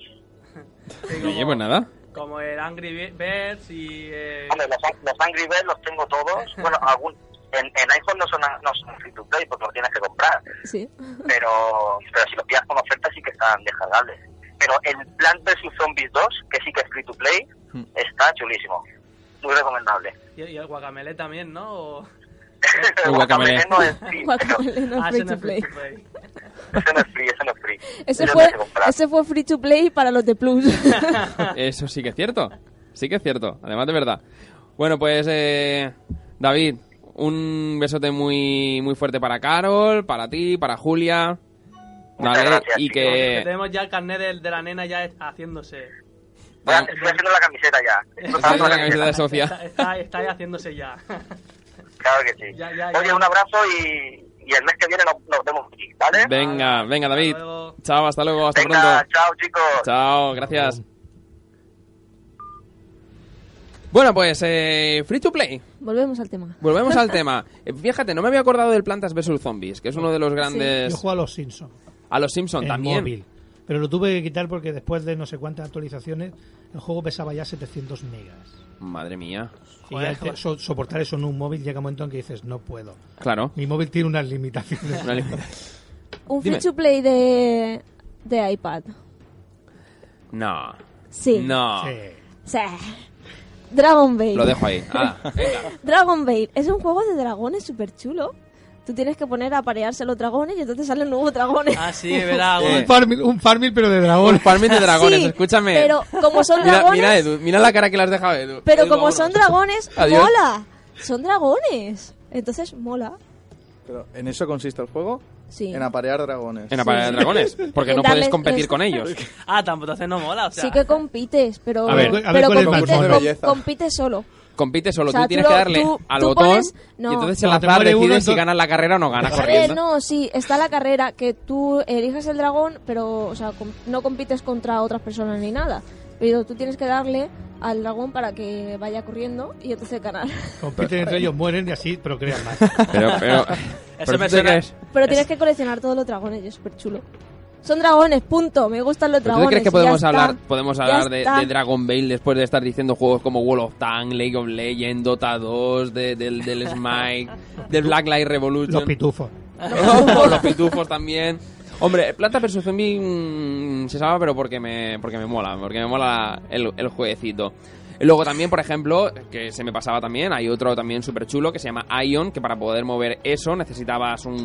Oye, pues nada.
Como el Angry Birds y... Eh,
Hombre, los, los Angry Birds los tengo todos. Bueno, algún, en, en iPhone no son, no son free to play porque los tienes que comprar.
Sí.
Pero, pero si los pillas con oferta sí que están descargables. Pero el Plant vs Zombies 2, que sí que es free to play,
Hmm.
está chulísimo. Muy recomendable.
y, y el Guacamele también, ¿no? O-
El
Guacamele.
No es free, pero
Guacamele no
Ah,
es free to play.
Ese no es free, ese no es free.
Ese
Ese
fue, ese fue free to play para los de Plus.
Eso sí que es cierto. Sí que es cierto. Además de verdad. Bueno, pues, eh, David, un besote muy, muy fuerte para Carol, para ti, para Julia.
Muchas
Vale,
gracias,
y
chicos.
Que
que.
tenemos ya el carnet de, de la nena ya haciéndose.
Voy a- estoy haciendo la camiseta ya. Estoy
Haciendo la camiseta de Sofía.
Está, está, está ahí haciéndose ya.
Claro que sí.
Ya, ya,
Oye,
ya.
un abrazo y, y el mes que viene nos, nos vemos aquí, ¿vale?
Venga, venga, David.
Hasta.
Chao, hasta luego, hasta
Venga,
pronto.
chao chicos.
Chao, gracias. Bueno, pues eh, free to play.
Volvemos al tema.
Volvemos al tema. Eh, Fíjate, no me había acordado del Plantas vs Zombies, que es uno de los grandes.
Yo juego a los Simpsons.
A los Simpson
en
también.
móvil. Pero lo tuve que quitar porque después de no sé cuántas actualizaciones, el juego pesaba ya 700 megas.
Madre mía.
Y
Joder,
ya te-
joder.
so- soportar eso en un móvil llega un momento en que dices, no puedo.
Claro.
Mi móvil tiene unas limitaciones.
Una
Un
Dime.
free to play de, de iPad.
No.
Sí.
No.
Sí.
Sí. Dragon Bait.
Lo dejo ahí. Venga.
Dragon Bait es un juego de dragones súper chulo. Tú tienes que poner a parearse los dragones y entonces salen nuevos dragones.
Ah, sí, verá.
Eh.
Un farming, un farming, pero de dragón.
Un farming de dragones,
Sí,
escúchame.
Pero como son
Mira,
dragones,
mira, Edu, mira la cara que le has dejado, Edu.
pero
Edu,
como
vámonos.
son dragones,
Adiós.
mola. Son dragones. Entonces mola.
Pero ¿en eso consiste el juego?
Sí.
En aparear dragones.
En pared de dragones. Porque no puedes competir
les-
con ellos.
Ah, tampoco entonces no mola. O sea,
Sí que compites, pero,
A ver,
a ver
pero
cuál es más
compites, compites solo.
Compite solo,
O sea,
tú tienes
tú
que
lo-
darle
tú-
al
tú
botón
pones- no.
y entonces el
Cuando te
azar
muere
decide
uno,
si
entonces-
ganas la carrera o no ganas
Eh,
corriendo.
no, sí, está la carrera que tú eliges el dragón, pero o sea, com- no compites contra otras personas ni nada. Pero tú tienes que darle al dragón para que vaya corriendo y entonces ganar.
Compiten entre ellos, mueren y así procrean más.
Pero, pero, pero
me
¿tú te
suena-
crees,
Pero tienes que coleccionar todos los dragones y es súper chulo. Son dragones, punto. Me gustan los
pero ¿tú
dragones.
te crees que podemos
está.
hablar, podemos hablar de, de Dragon Ball después de estar diciendo juegos como World of Tanks, League of Legends, Dota 2, de- del, del Smite, del Black Light Revolution?
Los pitufos.
Ojo, los pitufos también. Hombre, Planta vs Zombie mm, se salva, pero porque me, porque me mola, porque me mola el, el jueguecito. Luego también, por ejemplo, que se me pasaba también, hay otro también súper chulo que se llama Ion, que para poder mover eso necesitabas un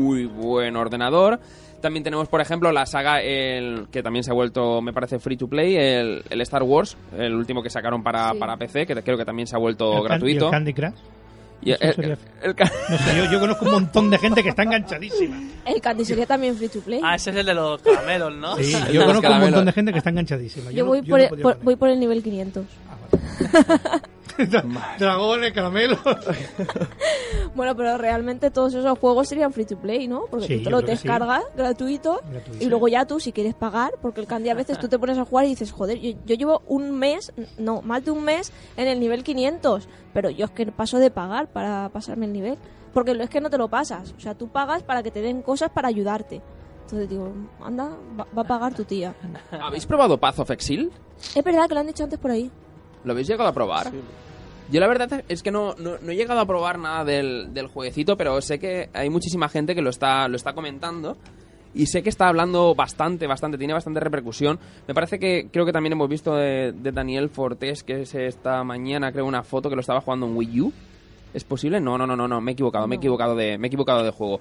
muy buen ordenador. También tenemos, por ejemplo, la saga, el, que también se ha vuelto, me parece, free to play, el, el Star Wars, el último que sacaron para,
Sí.
para PC, que creo que también se ha vuelto
El can-
gratuito.
¿Y el Candy Crush?
Y el-
Eso sería-
el- el ca-
No sé, yo, yo conozco un montón de gente que está enganchadísima.
El Candy sería también free to play.
Ah, ese es el de los caramelos, ¿no?
Sí, yo conozco un montón de gente que está enganchadísima.
yo voy,
yo
por,
no
voy por el nivel 500.
Dragones, caramelos.
Bueno, pero realmente todos esos juegos serían free to play, ¿no? Porque
Sí,
tú te lo
que sí.
descargas gratuito,
Gratuito.
y luego ya tú, si quieres pagar, porque el Candy a veces tú te pones a jugar y dices, joder, yo, yo llevo un mes, no, más de un mes en el nivel 500, pero yo es que paso de pagar para pasarme el nivel. Porque es que no te lo pasas, o sea, tú pagas para que te den cosas para ayudarte. Entonces digo, anda, va, va a pagar tu tía.
¿Habéis probado Path of Exile?
Es verdad que lo han dicho antes por ahí.
¿Lo habéis llegado a probar? Yo la verdad es que no, no, no he llegado a probar nada del, del jueguecito, pero sé que hay muchísima gente que lo está, lo está comentando. Y sé que está hablando bastante, bastante, tiene bastante repercusión. Me parece que creo que también hemos visto de, de Daniel Fortés, que es esta mañana, creo, una foto que lo estaba jugando en Wii U. ¿Es posible? No, no, no, no, no, me he equivocado, me he
No.
equivocado de, me he equivocado de juego.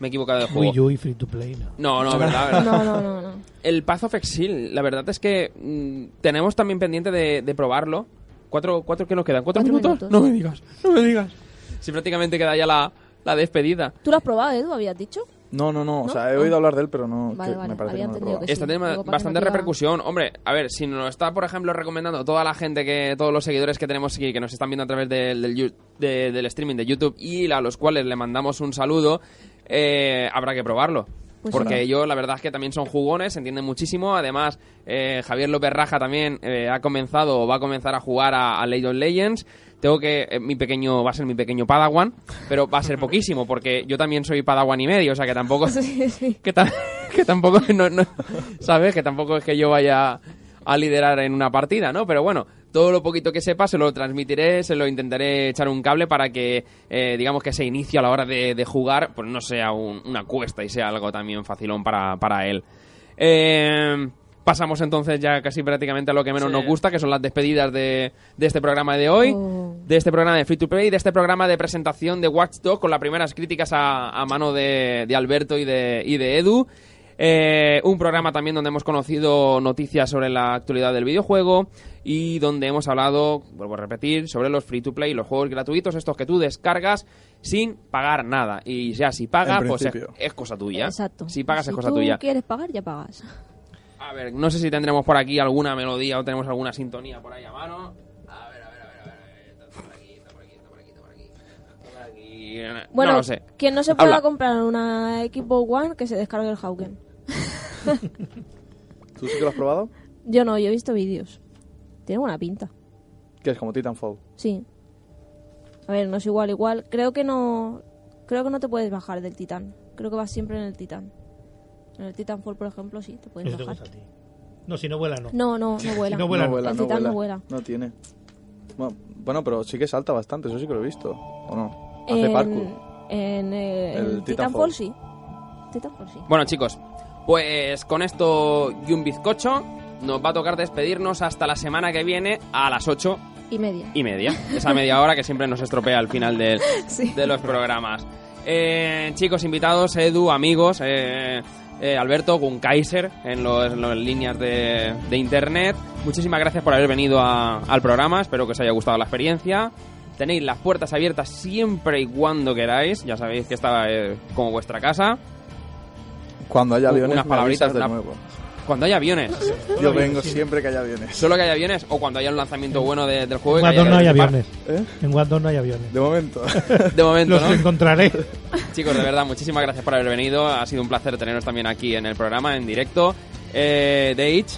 Me he equivocado de juego.
Wii U y Free to Play, no.
No, no, verdad, verdad.
No, no, no, no.
El Path of Exile, la verdad es que mm, tenemos también pendiente de, de probarlo. ¿Cuatro, cuatro qué nos quedan? ¿Cuatro,
Cuatro
minutos?
minutos.
No me digas, no me digas. Si prácticamente queda ya la, la despedida.
¿Tú lo has probado, Edu? ¿Habías dicho?
No, no, no. O sea, he oído hablar de él, pero no.
Vale,
que
vale,
me parece
había
que no
entendido que
Esta
sí. para que
bastante repercusión. Hombre, a ver, si nos está, por ejemplo, recomendando toda la gente que, todos los seguidores que tenemos aquí, que nos están viendo a través del, del streaming de YouTube y a los cuales le mandamos un saludo, eh, habrá que probarlo.
Pues
Porque
sí.
ellos, la verdad es que también son jugones, se entienden muchísimo. Además, eh, Javier López Raja también eh, ha comenzado o va a comenzar a jugar a, a League of Legends. Tengo que, eh, mi pequeño, va a ser mi pequeño Padawan, pero va a ser poquísimo, porque yo también soy Padawan y medio, o sea que tampoco,
Sí, sí.
que, ta- que tampoco, no, no- ¿sabes? Que tampoco es que yo vaya a liderar en una partida, ¿no? Pero bueno, todo lo poquito que sepa se lo transmitiré, se lo intentaré echar un cable para que, eh, digamos, que se inicie a la hora de, de jugar, pues no sea un- una cuesta y sea algo también facilón para, para él. Eh, pasamos entonces ya casi prácticamente a lo que menos
Sí.
nos gusta, que son las despedidas de, de este programa de hoy,
Oh.
de este programa de Free to Play, de este programa de presentación de Watch Dogs con las primeras críticas a, a mano de, de Alberto y de, y de Edu. Eh, un programa también donde hemos conocido noticias sobre la actualidad del videojuego y donde hemos hablado, vuelvo a repetir, sobre los free to play, los juegos gratuitos, estos que tú descargas sin pagar nada. Y ya si pagas, pues es, cosa tuya.
Exacto.
Si pagas
si
es cosa
tú
tuya.
quieres pagar, ya pagas.
A ver, no sé si tendremos por aquí alguna melodía o tenemos alguna sintonía por ahí a mano. A ver, a ver, a ver, a ver. a ver. Está por aquí, está por aquí, está por aquí, está por aquí. Está por aquí.
Bueno,
no lo sé.
quien no se pueda
Habla.
comprar una Xbox One, que se descargue el Hauken.
¿Tú sí que lo has probado?
Yo no, yo he visto vídeos. Tiene buena pinta.
Que es como Titanfall.
Sí. A ver, no es igual, igual. Creo que no. Creo que no te puedes bajar del Titán. Creo que vas siempre en el Titán. En el Titanfall, por ejemplo, sí, te puedes
Eso te
bajar.
gusta a ti. No, si no vuela, no.
No, no, no vuela.
no vuela,
no vuela,
el
no vuela.
no vuela.
No tiene. Bueno, bueno, pero sí que salta bastante, eso sí que lo he visto. ¿O no? Hace
en,
parkour.
En eh,
El
el
Titanfall.
Titanfall sí. Titanfall sí.
Bueno, chicos, pues con esto y un bizcocho nos va a tocar despedirnos hasta la semana que viene a las ocho
Y media.
y media. Esa media hora que siempre nos estropea al final del-
Sí.
de los programas. Eh, chicos invitados, Edu, amigos, eh, eh, Alberto, Gunkaiser en, los- en las líneas de, de internet. Muchísimas gracias por haber venido a- al programa. Espero que os haya gustado la experiencia. Tenéis las puertas abiertas siempre y cuando queráis. Ya sabéis que esta es como vuestra casa.
Cuando haya aviones,
unas palabritas,
de
una-
nuevo.
Cuando hay aviones.
Yo vengo siempre que haya aviones.
Solo que hay aviones o cuando haya un lanzamiento bueno de- del juego.
En Warzone no hay
haya
aviones.
¿Eh?
En Warzone no hay aviones.
De momento.
De momento,
Los
¿no?
encontraré.
Chicos, de verdad, muchísimas gracias por haber venido. Ha sido un placer teneros también aquí en el programa, en directo. Eh, de Itch,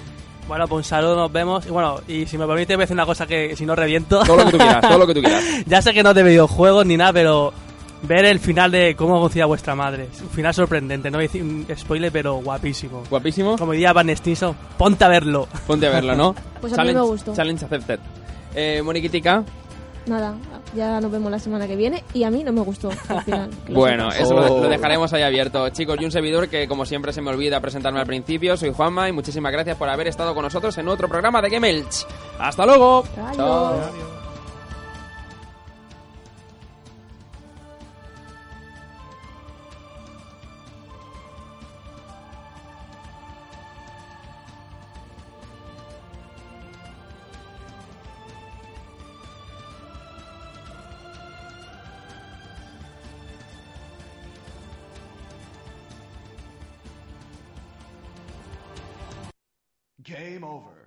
Bueno, pues un saludo, nos vemos. Y bueno, y si me permite, voy a decir una cosa que si no reviento.
todo lo que tú quieras, todo lo que tú quieras.
ya sé que no es de videojuegos ni nada, pero ver el final de cómo conocía vuestra madre. Un final sorprendente, no voy a decir un spoiler, pero guapísimo.
Guapísimo.
Como diría Van Stinson, ponte a verlo.
Ponte a verlo, ¿no?
Pues a mí me gustó.
Challenge accepted. Eh, Moniquitica,
Nada, ya nos vemos la semana que viene y a mí no me gustó al final.
Bueno, eso lo,
Oh.
lo dejaremos ahí abierto. Chicos, y un servidor que como siempre se me olvida presentarme al principio. Soy Juanma y muchísimas gracias por haber estado con nosotros en otro programa de Game Elch. ¡Hasta luego!
Adiós.
Chao.
Game over.